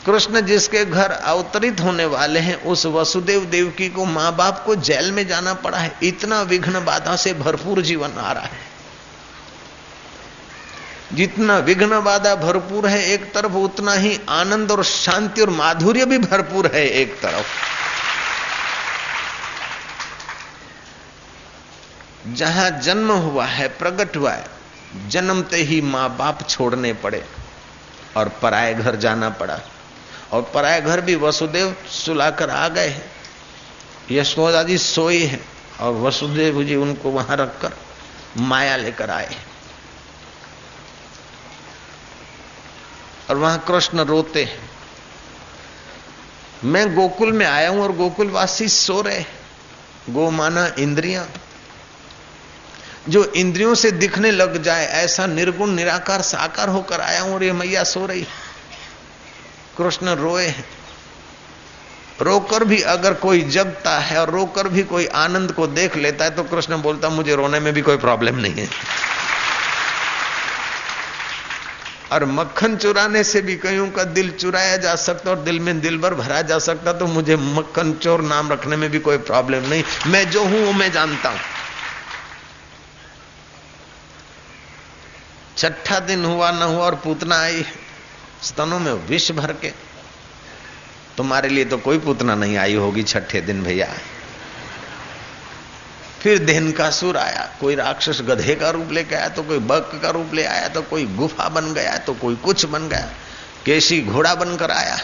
कृष्ण जिसके घर अवतरित होने वाले हैं, उस वसुदेव देवकी को माँ बाप को जेल में जाना पड़ा है। इतना विघ्न बाधा से भरपूर जीवन आ रहा है। जितना विघ्न बाधा भरपूर है एक तरफ़, उतना ही आनंद और शांति और माधुर्य भी भरपूर है एक तरफ़। जहाँ जन्म हुआ है प्रकट हुआ है जन्मते ही माँ बाप छोड़ने पड़े और पराए घर जाना पड़ा। और पराए घर भी वसुदेव सुलाकर आ गए हैं। यशोदा जी सोई है और वसुदेव जी उनको वहाँ रखकर माया लेकर आए और वहाँ कृष्ण रोते हैं। मैं गोकुल में आया हूँ और गोकुलवासी सो रहे गो माना इंद्रियाँ। जो इंद्रियों से दिखने लग जाए, ऐसा निर्गुण, निराकार, साकार होकर आया हूँ और ये मैया सो रही कृष्ण रोए हैं। रोकर भी अगर कोई जगता है और रोकर भी कोई आनंद को देख लेता है तो कृष्ण बोलता, मुझे रोने में भी कोई प्रॉब्लम नहीं है। और मक्खन चुराने से भी कईयों का दिल चुराया जा सकता और दिल में दिल भर भरा जा सकता तो मुझे मक्खन चोर नाम रखने में भी कोई प्रॉब्लम नहीं। मैं जो हूँ, वो मैं जानता हूँ। छठा दिन हुआ, न हुआ और पूतना आई स्तनों में विष भर के। तुम्हारे लिए तो कोई पूतना नहीं आई होगी छठे दिन, भैया। फिर देन का सुर आया। कोई राक्षस गधे का रूप लेके आया तो कोई बक का रूप ले आया तो कोई गुफा बन गया तो कोई कुछ बन गया। केसी घोड़ा बनकर आया।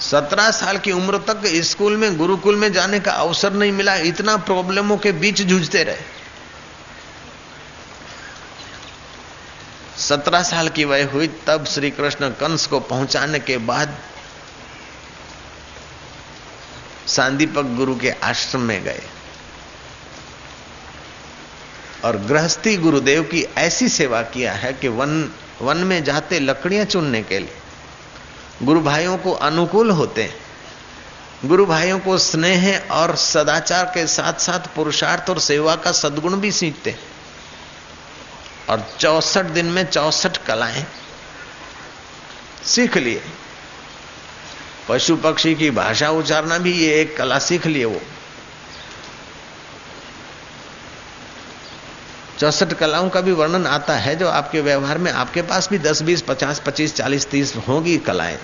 सत्रह साल की उम्र तक स्कूल में, गुरुकुल में जाने का अवसर नहीं मिला, इतना प्रॉब्लमों के बीच जूझते रहे। सत्रह साल की वय हुई, तब श्री कृष्ण कंस को पहुँचाने के बाद सांदीपक गुरु के आश्रम में गए। और गृहस्थी गुरुदेव की ऐसी सेवा किया है कि वन वन में जाते लकड़ियाँ चुनने के लिए। गुरु भाइयों को अनुकूल होते हैं। गुरु भाइयों को स्नेह और सदाचार के साथ साथ पुरुषार्थ और सेवा का सद्गुण भी सीखते और चौसठ दिन में चौसठ कलाएँ सीख लिए। पशु पक्षी की भाषा उच्चारना भी ये एक कला सीख लिए वो। चौसठ कलाओं का भी वर्णन आता है जो आपके व्यवहार में आपके पास भी दस, बीस, पचास, पच्चीस, चालीस, तीस होगी कलाएँ।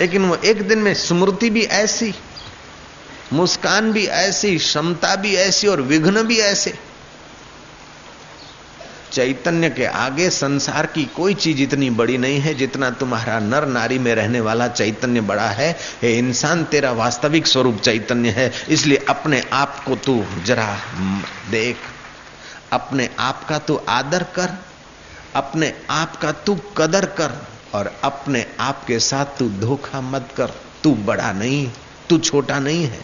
लेकिन वो एक दिन में स्मृति भी ऐसी, मुस्कान भी ऐसी, क्षमता भी ऐसी और विघ्न भी ऐसे। चैतन्य के आगे संसार की कोई चीज़ इतनी बड़ी नहीं है जितना तुम्हारा नर नारी में रहने वाला चैतन्य बड़ा है। ये इंसान, तेरा वास्तविक स्वरूप चैतन्य है, इसलिए अपने आप को तू जरा देख। अपने आप का तू आदर कर, अपने आप का तू कदर कर, और अपने आप के साथ तू धोखा मत कर। तू बड़ा नहीं, तू छोटा नहीं है।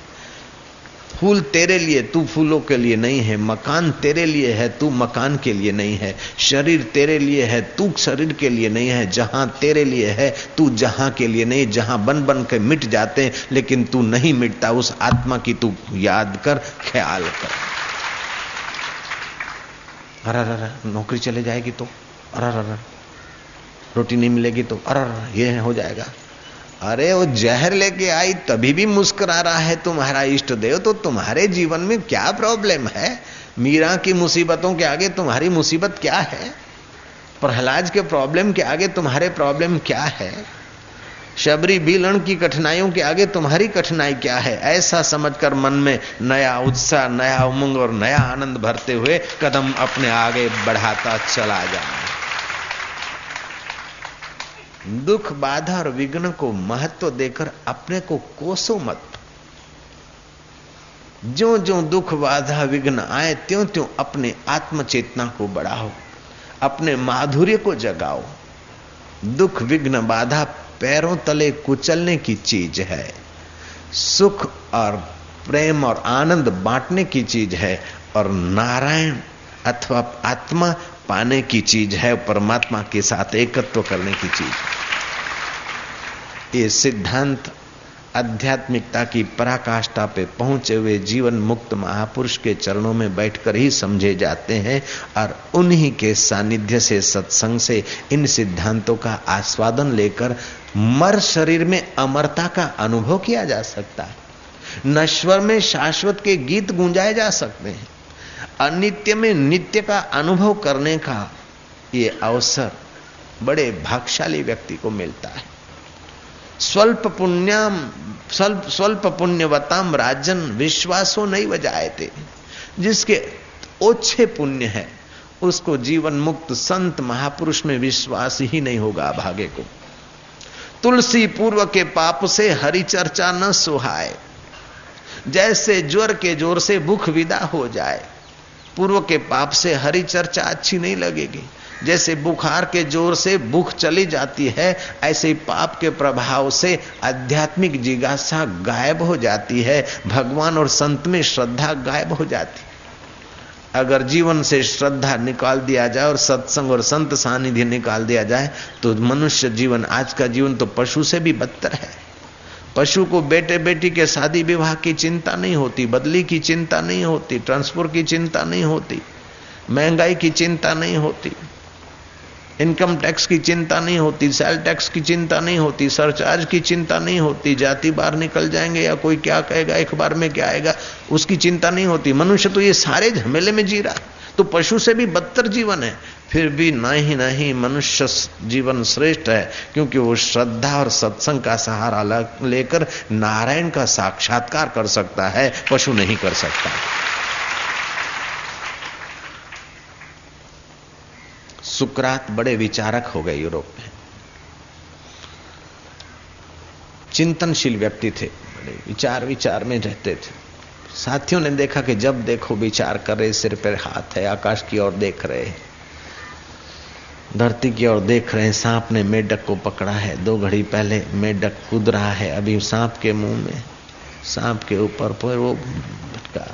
फूल तेरे लिए तू फूलों के लिए नहीं है, मकान तेरे लिए है तू मकान के लिए नहीं है। शरीर तेरे लिए है तू शरीर के लिए नहीं है, जहाँ तेरे लिए है तू जहाँ के लिए नहीं, जहाँ बन बन के मिट जाते हैं, लेकिन तू नहीं मिटता, उस आत्मा की तू याद कर, ख्याल कर। अरे अरे नौकरी चले जाएगी तो अरे अरे रोटी नहीं मिलेगी तो अरे ये हो जाएगा। अरे, वो जहर लेके आई, तभी भी मुस्कुरा रहा है तुम्हारा इष्ट देव तो तुम्हारे जीवन में क्या प्रॉब्लम है? मीरा की मुसीबतों के आगे तुम्हारी मुसीबत क्या है? प्रहलाद के प्रॉब्लम के आगे तुम्हारे प्रॉब्लम क्या है? शबरी बीलन की कठिनाइयों के आगे तुम्हारी कठिनाई क्या है? ऐसा समझकर मन में नया उत्साह, नया उमंग और नया आनंद भरते हुए कदम अपने आगे बढ़ाता चला जाए दुख, बाधा और विघ्न को महत्व देकर अपने को कोसो मत। जो जो दुख, बाधा, विघ्न आए त्यों त्यों अपने आत्म चेतना को बढ़ाओ। अपने माधुर्य को जगाओ। दुख, विघ्न, बाधा पैरों तले कुचलने की चीज़ है। सुख और प्रेम और आनंद बांटने की चीज़ है और नारायण अथवा आत्मा पाने की चीज़ है, परमात्मा के साथ एकत्व करने की चीज़। ये सिद्धांत आध्यात्मिकता की पराकाष्ठा पे पहुँचे हुए जीवन मुक्त महापुरुष के चरणों में बैठकर ही समझे जाते हैं और उन्हीं के सानिध्य से, सत्संग से, इन सिद्धांतों का आस्वादन लेकर मर शरीर में अमरता का अनुभव किया जा सकता है। नश्वर में शाश्वत के गीत गूंजाए जा सकते हैं। अनित्य में नित्य का अनुभव करने का ये अवसर बड़े भागशाली व्यक्ति को मिलता है। स्वल्प पुण्याम, स्वल्प स्वल्प पुण्यवताम राजन विश्वासो नहीं बजाए थे जिसके ओछे पुण्य है, उसको जीवन मुक्त संत महापुरुष में विश्वास ही नहीं होगा भागे को। तुलसी पूर्व के पाप से हरि चर्चा न सुहाए। जैसे ज्वर के ज़ोर से भूख विदा हो जाए, पूर्व के पाप से हरि चर्चा अच्छी नहीं लगेगी। जैसे बुखार के ज़ोर से भूख चली जाती है, ऐसे पाप के प्रभाव से आध्यात्मिक जिज्ञासा गायब हो जाती है, भगवान और संत में श्रद्धा गायब हो जाती है। अगर जीवन से श्रद्धा निकाल दिया जाए और सत्संग और संत सानिध्य निकाल दिया जाए तो मनुष्य जीवन, आज का जीवन तो पशु से भी बदतर है। पशु को बेटे बेटी के शादी विवाह की चिंता नहीं होती, बदली की चिंता नहीं होती ट्रांसपोर्ट की चिंता नहीं होती, महँगाई की चिंता नहीं होती। इनकम टैक्स की चिंता नहीं होती, सेल टैक्स की चिंता नहीं होती, सरचार्ज की चिंता नहीं होती, जाति बाहर निकल जाएँगे या कोई क्या कहेगा एक बार में क्या आएगा, उसकी चिंता नहीं होती। मनुष्य तो ये सारे झमेले में जी रहा तो पशु से भी बदतर जीवन है, फिर भी नहीं नहीं मनुष्य जीवन श्रेष्ठ है, क्योंकि वो श्रद्धा और सत्संग का सहारा लेकर नारायण का साक्षात्कार कर सकता है, पशु नहीं कर सकता। सुकरात बड़े विचारक हो गए यूरोप में। चिंतनशील व्यक्ति थे, बड़े विचार विचार में रहते थे। साथियों ने देखा कि जब देखो विचार कर रहे, सिर पर हाथ है, आकाश की ओर देख रहे हैं, धरती की ओर देख रहे हैं, सांप ने मेढक को पकड़ा है। दो घड़ी पहले मेढक कूद रहा है, अभी सांप के मुँह में, सांप के ऊपर पर वो भटका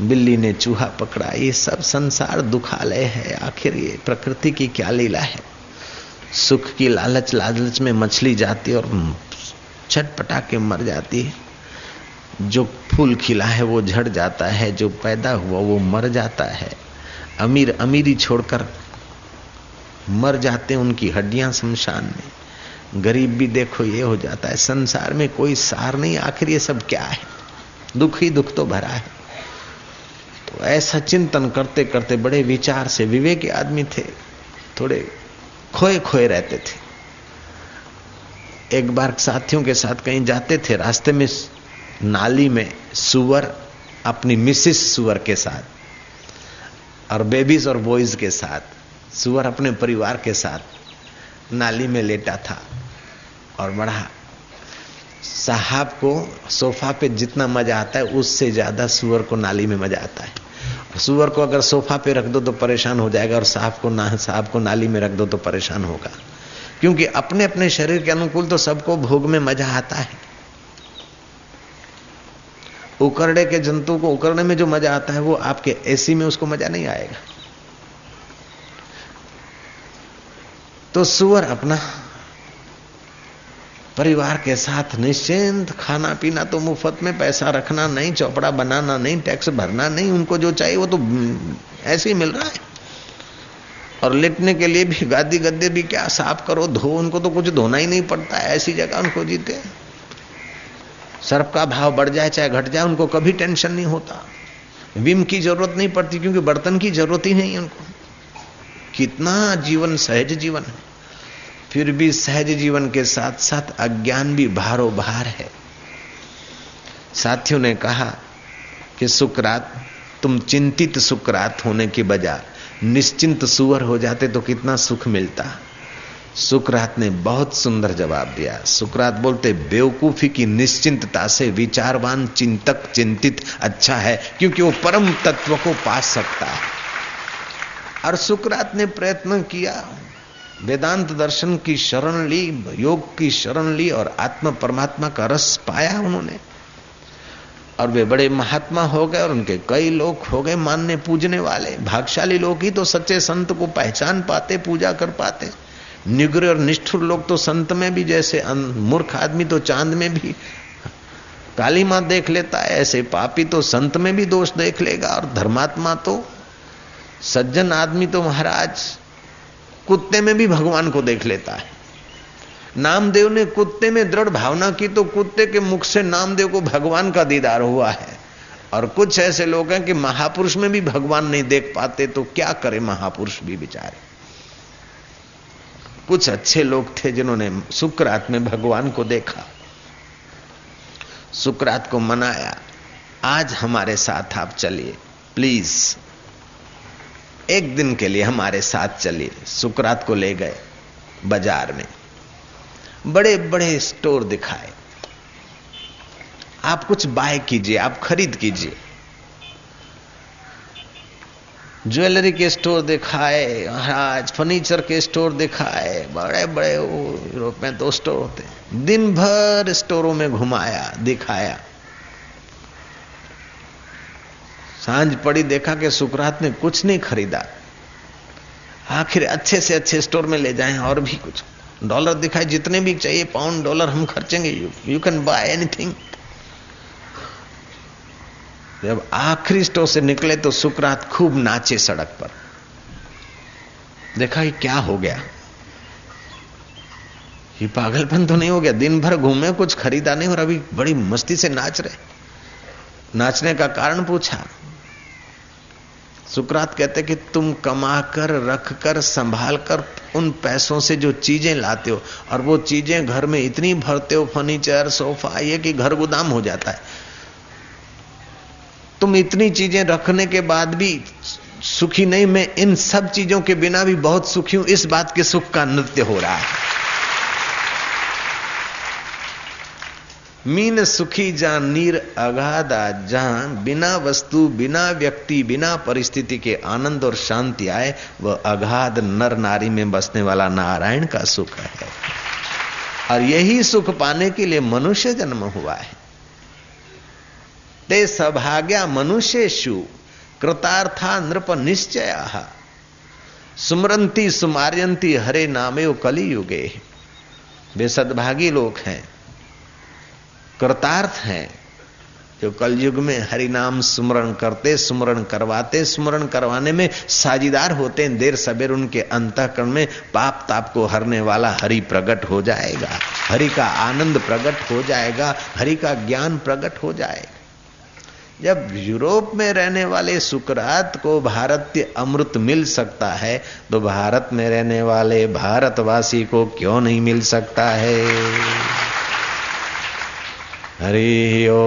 बिल्ली ने चूहा पकड़ा, ये सब संसार दुखालय है। आखिर ये प्रकृति की क्या लीला है? सुख की लालच लालच में मछली जाती और छटपटा के मर जाती है। जो फूल खिला है, वो झड़ जाता है। जो पैदा हुआ, वो मर जाता है। अमीर, अमीरी छोड़कर मर जाते उनकी हड्डियाँ शमशान में। गरीब भी देखो, ये हो जाता है। संसार में कोई सार नहीं, आखिर ये सब क्या है? दुख ही दुख तो भरा है। तो ऐसा चिंतन करते करते बड़े विचार से विवेकी आदमी थे, थोड़े खोए खोए रहते थे। एक बार साथियों के साथ कहीं जाते थे, रास्ते में नाली में सुअर, अपनी मिसिस सुअर के साथ, और बेबीज और बॉयज़ के साथ, सुअर अपने परिवार के साथ नाली में लेटा था और बड़ा साहब को सोफा पे जितना मज़ा आता है, उससे ज़्यादा सुअर को नाली में मज़ा आता है। सुअर को अगर सोफा पे रख दो तो परेशान हो जाएगा और साहब को ना, साहब को नाली में रख दो तो परेशान होगा। क्योंकि अपने अपने शरीर के अनुकूल तो सबको भोग में मज़ा आता है। उकरड़े के जंतु को उकरने में जो मज़ा आता है, वो आपके एसी में उसको मज़ा नहीं आएगा। तो सुअर अपना परिवार के साथ निश्चिंत खाना पीना तो मुफ़्त में पैसा रखना नहीं, चौपड़ा बनाना नहीं, टैक्स भरना नहीं, उनको जो चाहिए वो तो ऐसे ही मिल रहा है। और लेटने के लिए भी गादी गद्दे भी क्या साफ़ करो, धो, उनको तो कुछ धोना ही नहीं पड़ता है ऐसी जगह उनको जीते। सर्फ का भाव बढ़ जाए, चाहे घट जाए, उनको कभी टेंशन नहीं होता। विम की ज़रूरत नहीं पड़ती, क्योंकि बर्तन की ज़रूरत ही नहीं उनको। कितना जीवन सहज जीवन है। फिर भी सहज जीवन के साथ साथ अज्ञान भी भारो भार है। साथियों ने कहा कि सुकरात, तुम चिंतित सुकरात होने के बजाय निश्चिंत सुअर हो जाते तो कितना सुख मिलता। सुकरात ने बहुत सुंदर जवाब दिया। सुकरात बोलते, बेवकूफ़ी की निश्चिंतता से विचारवान चिंतक चिंतित अच्छा है, क्योंकि वो परम तत्व को पा सकता है। और सुकरात ने प्रयत्न किया। वेदांत दर्शन की शरण ली, योग की शरण ली और आत्म परमात्मा का रस पाया उन्होंने। और वे बड़े महात्मा हो गए और उनके कई लोग हो गए मानने पूजने वाले। भागशाली लोग ही तो सच्चे संत को पहचान पाते, पूजा कर पाते। निग्र और निष्ठुर लोग तो संत में भी, जैसे मूर्ख आदमी तो चाँद में भी। काली माँ देख लेता है, ऐसे पापी तो संत में भी दोष देख लेगा। और धर्मात्मा तो सज्जन आदमी तो महाराज कुत्ते में भी भगवान को देख लेता है। नामदेव ने कुत्ते में दृढ़ भावना की तो कुत्ते के मुख से नामदेव को भगवान का दीदार हुआ है। और कुछ ऐसे लोग हैं कि महापुरुष में भी भगवान नहीं देख पाते तो क्या करे महापुरुष भी बेचारे? कुछ अच्छे लोग थे जिन्होंने सुकरात में भगवान को देखा। सुकरात को मनाया, आज हमारे साथ आप चलिए, प्लीज़। एक दिन के लिए हमारे साथ चलिए, सुकरात को ले गए बाज़ार में। बड़े बड़े स्टोर दिखाए। आप कुछ बाय कीजिए, आप खरीद कीजिए। ज्वेलरी के स्टोर दिखाए, महाराज, फर्नीचर के स्टोर दिखाए बड़े बड़े यूरोप में दो स्टोर होते दिन भर स्टोरों में घुमाया, दिखाया। साँझ पड़ी देखा कि सुकरात ने कुछ नहीं खरीदा। आखिर अच्छे से अच्छे स्टोर में ले जाएँ और भी कुछ। डॉलर दिखाए जितने भी चाहिए, पाउंड डॉलर हम खर्चेंगे। You you can buy anything जब आखिरी स्टोर से निकले तो सुकरात खूब नाचे सड़क पर। देखा ये क्या हो गया। ये पागलपन तो नहीं हो गया। दिन भर घूमे, कुछ खरीदा नहीं और अभी बड़ी मस्ती से नाच रहे। नाचने का कारण पूछा। सुकरात कहते कि तुम कमा कर रख कर संभाल कर उन पैसों से जो चीज़ें लाते हो और वो चीज़ें घर में इतनी भरते हो, फर्नीचर, सोफा, ये कि घर गोदाम हो जाता है। तुम इतनी चीज़ें रखने के बाद भी सुखी नहीं, मैं इन सब चीज़ों के बिना भी बहुत सुखी हूँ, इस बात के सुख का नृत्य हो रहा है। मीन सुखी जान, नीर अगाधा जहाँ बिना वस्तु, बिना व्यक्ति, बिना परिस्थिति के आनंद और शांति आए, वह अगाध नर नारी में बसने वाला नारायण का सुख है। और यही सुख पाने के लिए मनुष्य जन्म हुआ है। ते सभाग्या मनुष्यु कृतार्था नृप निश्चय। सुमरंती सुमार्यंती हरे नामे कली युगे। वे सद्भागी लोग हैं। कृतार्थ हैं। जो कलयुग में हरि नाम सुमरण करते, सुमरण करवाते, सुमरण करवाने में साझीदार होते हैं देर सबेर उनके अंतकरण में पाप ताप को हरने वाला हरि प्रकट हो जाएगा। हरि का आनंद प्रकट हो जाएगा, हरि का ज्ञान प्रकट हो जाएगा। जब यूरोप में रहने वाले सुकरात को भारतीय अमृत मिल सकता है तो भारत में रहने वाले भारतवासी को क्यों नहीं मिल सकता है? हरि ओ।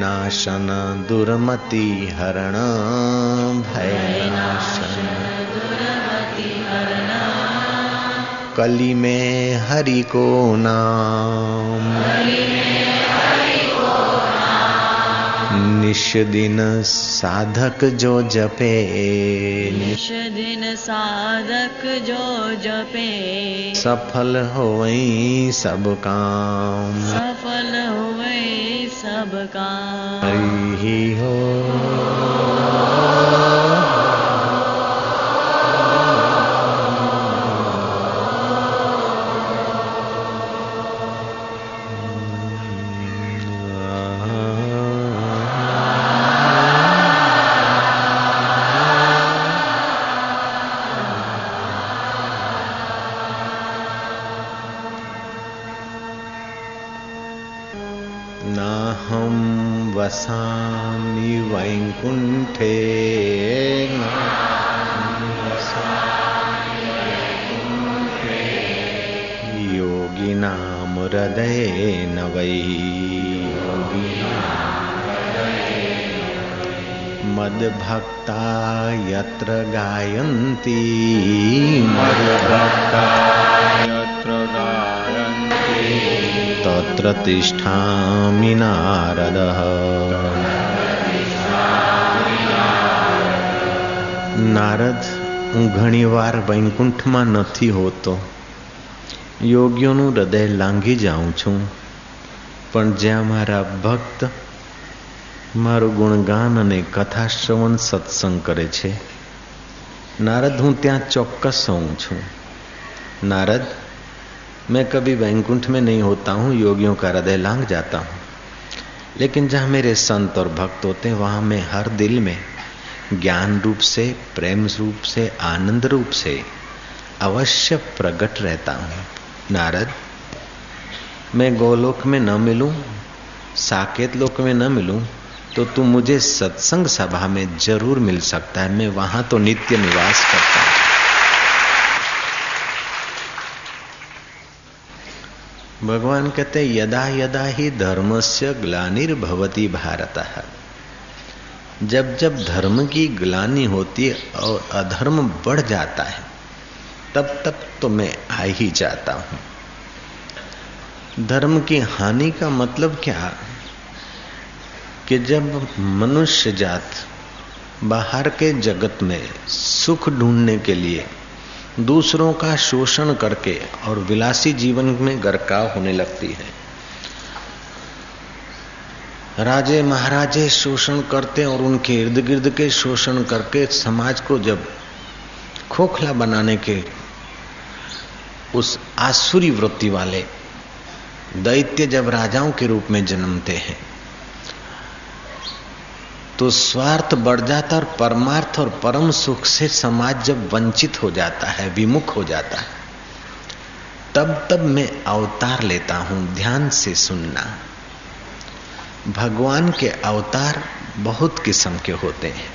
भयनाशन दुर्मति हरण भयनाशन कली में हरि को नाम। निश दिन साधक जो जपे। निश दिन साधक जो जपे। सफल होई सब काम। सब हरी हरि हो। मद्भक्ता यत्र गायन्ति मद्भक्ता यत्र गायन्ति तत्र तिष्ठामि नारदः નારદ હું ઘણીવાર વૈકુંઠમાં નથી હોતો યોગીઓનું હૃદય લાંઘી જાઉં છું પણ જ્યાં મારા ભક્ત મારું ગુણગાન અને કથા શ્રવણ સત્સંગ કરે છે नारद हूं ત્યાં ચોક્કસ હોઉં છું नारद मैं कभी वैकुंठ में नहीं होता हूँ योगियों का हृदय लांग जाता हूँ लेकिन जहाँ मेरे संत और भक्त होते हैं वहाँ मैं हर दिल में ज्ञान रूप से प्रेम रूप से आनंद रूप से अवश्य प्रकट रहता हूँ नारद मैं गोलोक में न मिलूं साकेत लोक में न मिलूं तो तू मुझे सत्संग सभा में ज़रूर मिल सकता है। मैं वहाँ तो नित्य निवास करता हूँ। भगवान कहते, यदा यदा ही धर्म धर्मस्य ग्लानिर्भवती भारत। जब जब धर्म की ग्लानी होती है और अधर्म बढ़ जाता है, तब तब तो मैं आ ही जाता हूँ। धर्म की हानि का मतलब क्या? कि जब मनुष्य जात बाहर के जगत में सुख ढूँढने के लिए दूसरों का शोषण करके और विलासी जीवन में गरकाव होने लगती है। राजे महाराजे शोषण करते और उनके इर्द गिर्द के शोषण करके समाज को जब खोखला बनाने के उस आसुरी वृत्ति वाले दैत्य जब राजाओं के रूप में जन्मते हैं तो स्वार्थ बढ़ जाता और परमार्थ और परम सुख से समाज जब वंचित हो जाता है, विमुख हो जाता है, तब तब मैं अवतार लेता हूँ ध्यान से सुनना। भगवान के अवतार बहुत किस्म के होते हैं।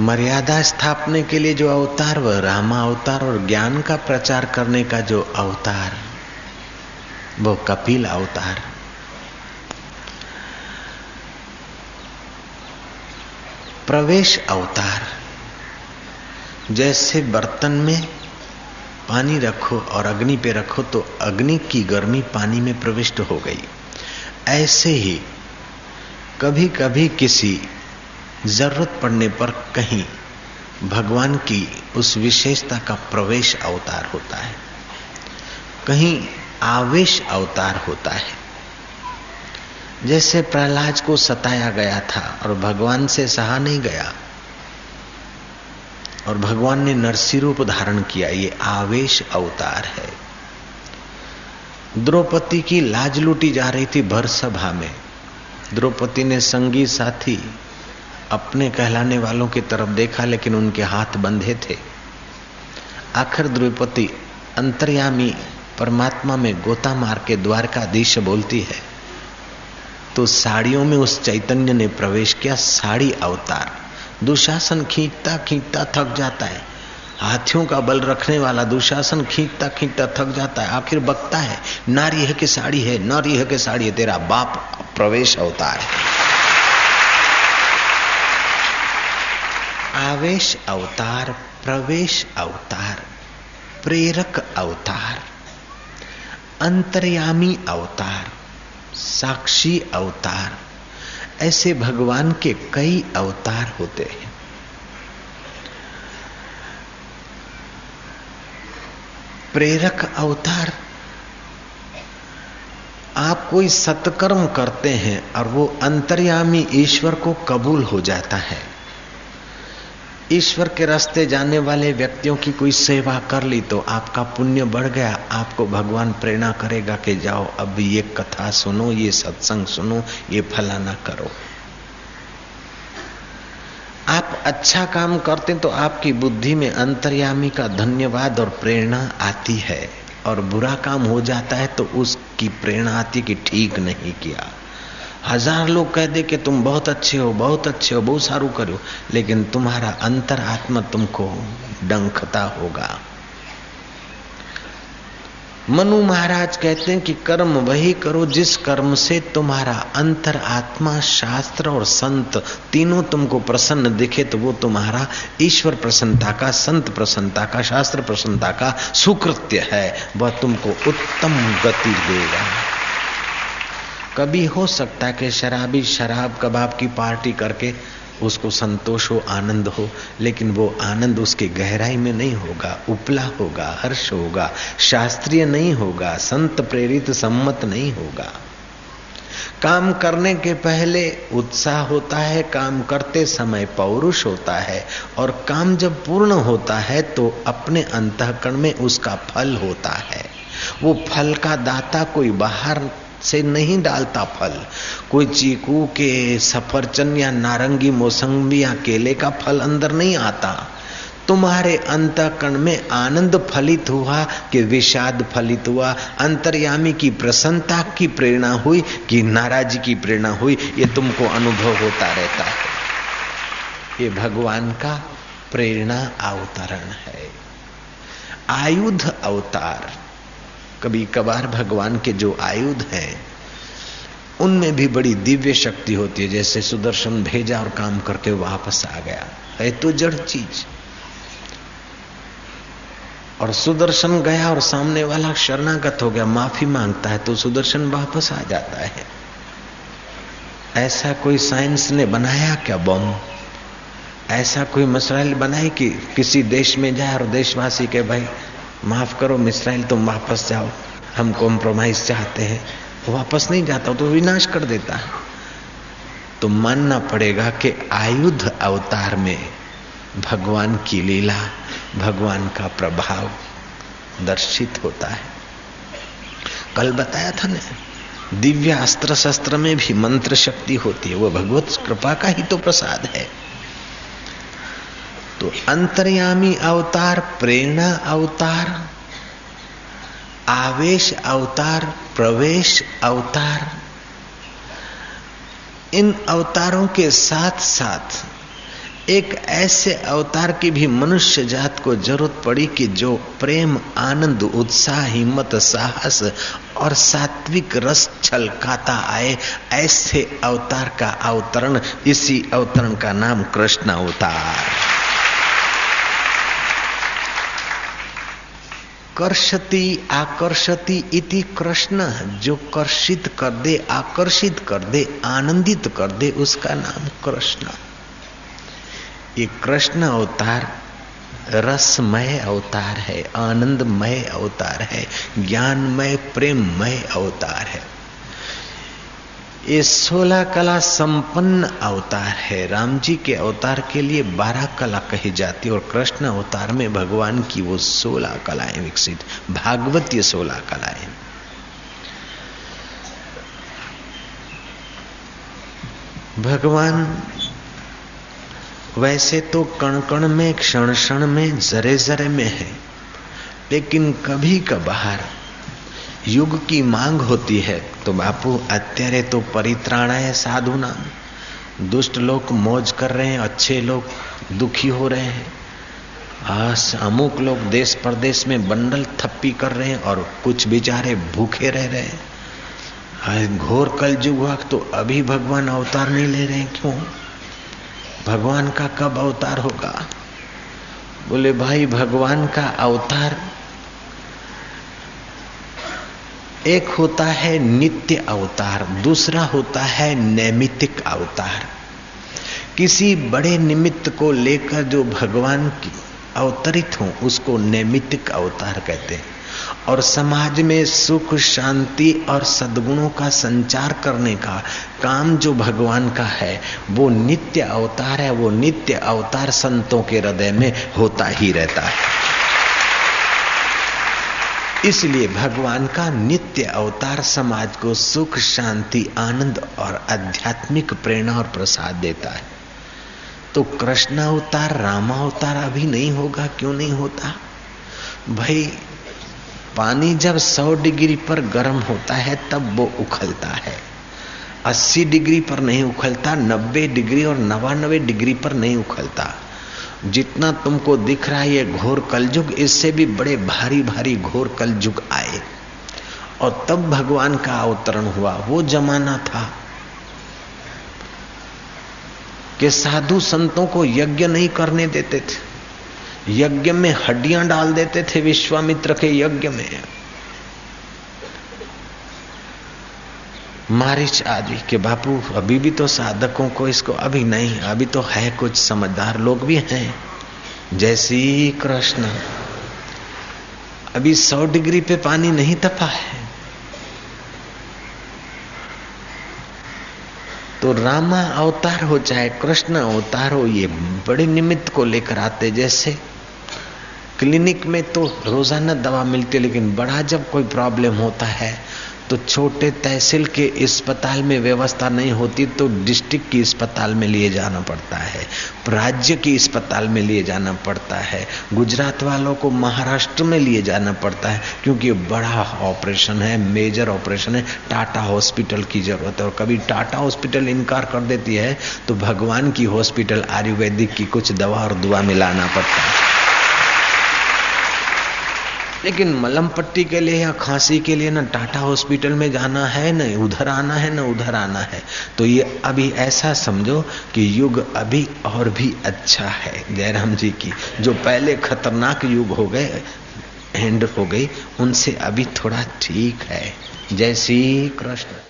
मर्यादा स्थापने के लिए जो अवतार, वह रामा अवतार और ज्ञान का प्रचार करने का जो अवतार, वो कपिल अवतार। प्रवेश अवतार। जैसे बर्तन में पानी रखो और अग्नि पे रखो तो अग्नि की गर्मी पानी में प्रविष्ट हो गई। ऐसे ही कभी कभी किसी ज़रूरत पड़ने पर कहीं भगवान की उस विशेषता का प्रवेश अवतार होता है। कहीं आवेश अवतार होता है। जैसे प्रहलाद को सताया गया था और भगवान से सहा नहीं गया। और भगवान ने नरसी रूप धारण किया। ये आवेश अवतार है। द्रौपदी की लाज लूटी जा रही थी भर सभा में। द्रौपदी ने संगी साथी अपने कहलाने वालों की तरफ़ देखा, लेकिन उनके हाथ बंधे थे। आखिर द्रौपदी अंतर्यामी परमात्मा में गोता मार के द्वारकाधीश बोलती है तो साड़ियों में उस चैतन्य ने प्रवेश किया, साड़ी अवतार। दुशासन खींचता खींचता थक जाता है। हाथियों का बल रखने वाला दुशासन खींचता खींचता थक जाता है। आखिर बकता है, नारी है कि साड़ी है? नारी है कि साड़ी है? तेरा बाप प्रवेश अवतार है। आवेश अवतार, प्रवेश अवतार, प्रेरक अवतार, अंतर्यामी अवतार। साक्षी अवतार। ऐसे भगवान के कई अवतार होते हैं। प्रेरक अवतार। आप कोई सत्कर्म करते हैं और वो अंतर्यामी ईश्वर को कबूल हो जाता है। ईश्वर के रास्ते जाने वाले व्यक्तियों की कोई सेवा कर ली तो आपका पुण्य बढ़ गया, आपको भगवान प्रेरणा करेगा कि जाओ, अब ये कथा सुनो, ये सत्संग सुनो, ये फलाना करो। आप अच्छा काम करते तो आपकी बुद्धि में अंतर्यामी का धन्यवाद और प्रेरणा आती है, और बुरा काम हो जाता है तो उसकी प्रेरणा आती कि ठीक नहीं किया। हज़ार लोग कह दे कि तुम बहुत अच्छे हो, बहुत अच्छे हो, बहुत सारू करो, लेकिन तुम्हारा अंतर आत्मा तुमको डंखता होगा। मनु महाराज कहते हैं कि कर्म वही करो जिस कर्म से तुम्हारा अंतर आत्मा शास्त्र और संत तीनों तुमको प्रसन्न दिखे तो वो तुम्हारा ईश्वर प्रसन्नता का, संत प्रसन्नता का, शास्त्र प्रसन्नता का सुकृत्य है। वह तुमको उत्तम गति देगा। कभी हो सकता है कि शराबी शराब कबाब की पार्टी करके उसको संतोष हो, आनंद हो, लेकिन वो आनंद उसके गहराई में नहीं होगा, उपला होगा, हर्ष होगा, शास्त्रीय नहीं होगा, संत प्रेरित सम्मत नहीं होगा। काम करने के पहले उत्साह होता है, काम करते समय पौरुष होता है, और काम जब पूर्ण होता है तो अपने अंतकरण में उसका फल होता है। वो फल का दाता कोई बाहर से नहीं डालता फल। कोई चीकू के सफरचंद या नारंगी मौसम्बी या केले का फल अंदर नहीं आता। तुम्हारे अंतकरण में आनंद फलित हुआ कि विषाद फलित हुआ। अंतर्यामी की प्रसन्नता की प्रेरणा हुई कि नाराजी की प्रेरणा हुई। ये तुमको अनुभव होता रहता है। ये भगवान का प्रेरणा अवतरण है। आयुध अवतार। कभी कभार भगवान के जो आयुध हैं, उनमें भी बड़ी दिव्य शक्ति होती है, जैसे सुदर्शन भेजा और काम करके वापस आ गया। है तो जड़ चीज़। और सुदर्शन गया और सामने वाला शरणागत हो गया, माफ़ी माँगता है तो सुदर्शन वापस आ जाता है। ऐसा कोई साइंस ने बनाया क्या बम? ऐसा कोई मसराइल बनाई कि किसी देश में जाए और देशवासी के भाई माफ़ करो, मिसराइल, तुम वापस जाओ। हम कॉम्प्रोमाइज चाहते हैं। वापस नहीं जाता तो विनाश कर देता है। तो मानना पड़ेगा कि आयुध अवतार में भगवान की लीला, भगवान का प्रभाव दर्शित होता है। कल बताया था ना, दिव्य अस्त्र शस्त्र में भी मंत्र शक्ति होती है। वो भगवत कृपा का ही तो प्रसाद है। तो अंतर्यामी अवतार, प्रेरणा अवतार, आवेश अवतार, प्रवेश अवतार, इन अवतारों के साथ साथ एक ऐसे अवतार की भी मनुष्य जात को ज़रूरत पड़ी कि जो प्रेम, आनंद, उत्साह, हिम्मत, साहस और सात्विक रस छलकाता आए, ऐसे अवतार का अवतरण, इसी अवतरण का नाम कृष्ण अवतार। कर्षति आकर्षति इति कृष्ण जो कर्षित कर दे, आकर्षित कर दे, आनंदित कर दे, उसका नाम कृष्ण। ये कृष्ण अवतार, रसमय अवतार है, आनंदमय अवतार है, ज्ञानमय, प्रेममय अवतार है। ये सोलह कला संपन्न अवतार है। राम जी के अवतार के लिए बारह कला कही जाती और कृष्ण अवतार में भगवान की वो सोलह कलाएँ विकसित भागवतीय सोलह कलाएँ भगवान, वैसे तो कण कण में क्षण क्षण में जरे जरे में है, लेकिन कभी कभार युग की मांग होती है तो बापू અત્યારે तो परित्राणाय साधु नाम दुष्ट लोग मौज कर रहे हैं अच्छे लोग दुखी हो रहे हैं आस अमुक लोग देश प्रदेश में बंडल थप्पी कर रहे हैं और कुछ बेचारे भूखे रह रहे हैं घोर कल युग हुआ तो अभी भगवान अवतार नहीं ले रहे हैं क्यों भगवान का कब अवतार होगा बोले भाई भगवान का अवतार एक होता है नित्य अवतार, दूसरा होता है नैमितिक अवतार। किसी बड़े निमित्त को लेकर जो भगवान की अवतरित हो, उसको नैमितिक अवतार कहते हैं। और समाज में सुख, शांति और सद्गुणों का संचार करने का काम जो भगवान का है, वो नित्य अवतार है, वो नित्य अवतार संतों के हृदय में होता ही रहता है। इसलिए भगवान का नित्य अवतार समाज को सुख, शांति, आनंद और आध्यात्मिक प्रेरणा और प्रसाद देता है। तो कृष्ण अवतार, रामा अवतार अभी नहीं होगा, क्यों नहीं होता? भाई, पानी जब 100 डिग्री पर गर्म होता है, तब वो उखलता है। 80 डिग्री पर नहीं उखलता 90 डिग्री और नवानवे डिग्री पर नहीं उखलता। जितना तुमको दिख रहा है ये घोर कलयुग, इससे भी बड़े भारी भारी घोर कलयुग आए। और तब भगवान का अवतरण हुआ। वो जमाना था कि साधु संतों को यज्ञ नहीं करने देते थे। यज्ञ में हड्डियाँ डाल देते थे विश्वामित्र के यज्ञ में। मारिच आदि के बापू, अभी भी तो साधकों को इसको अभी नहीं, अभी तो है कुछ समझदार लोग भी हैं। जैसी कृष्ण। अभी सौ डिग्री पे पानी नहीं तपा है। तो रामा अवतार हो, चाहे कृष्ण अवतार हो, ये बड़े निमित्त को लेकर आते जैसे। क्लिनिक में तो रोज़ाना दवा मिलती है, लेकिन बड़ा जब कोई प्रॉब्लम होता है तो छोटे तहसील के अस्पताल में व्यवस्था नहीं होती तो डिस्ट्रिक्ट की अस्पताल में लिए जाना पड़ता है, राज्य की अस्पताल में लिए जाना पड़ता है, गुजरात वालों को महाराष्ट्र में लिए जाना पड़ता है, क्योंकि बड़ा ऑपरेशन है, मेजर ऑपरेशन है, टाटा हॉस्पिटल की ज़रूरत है, और कभी टाटा हॉस्पिटल इनकार कर देती है तो भगवान की हॉस्पिटल आयुर्वेदिक की कुछ दवा और दुआ मिलाना पड़ता है। लेकिन मलम पट्टी के लिए या खांसी के लिए ना टाटा हॉस्पिटल में जाना है, न उधर आना है, न उधर आना है। तो ये अभी ऐसा समझो कि युग अभी और भी अच्छा है, जयराम जी की। जो पहले खतरनाक युग हो गए एंड हो गई, उनसे अभी थोड़ा ठीक है। जय श्री कृष्ण।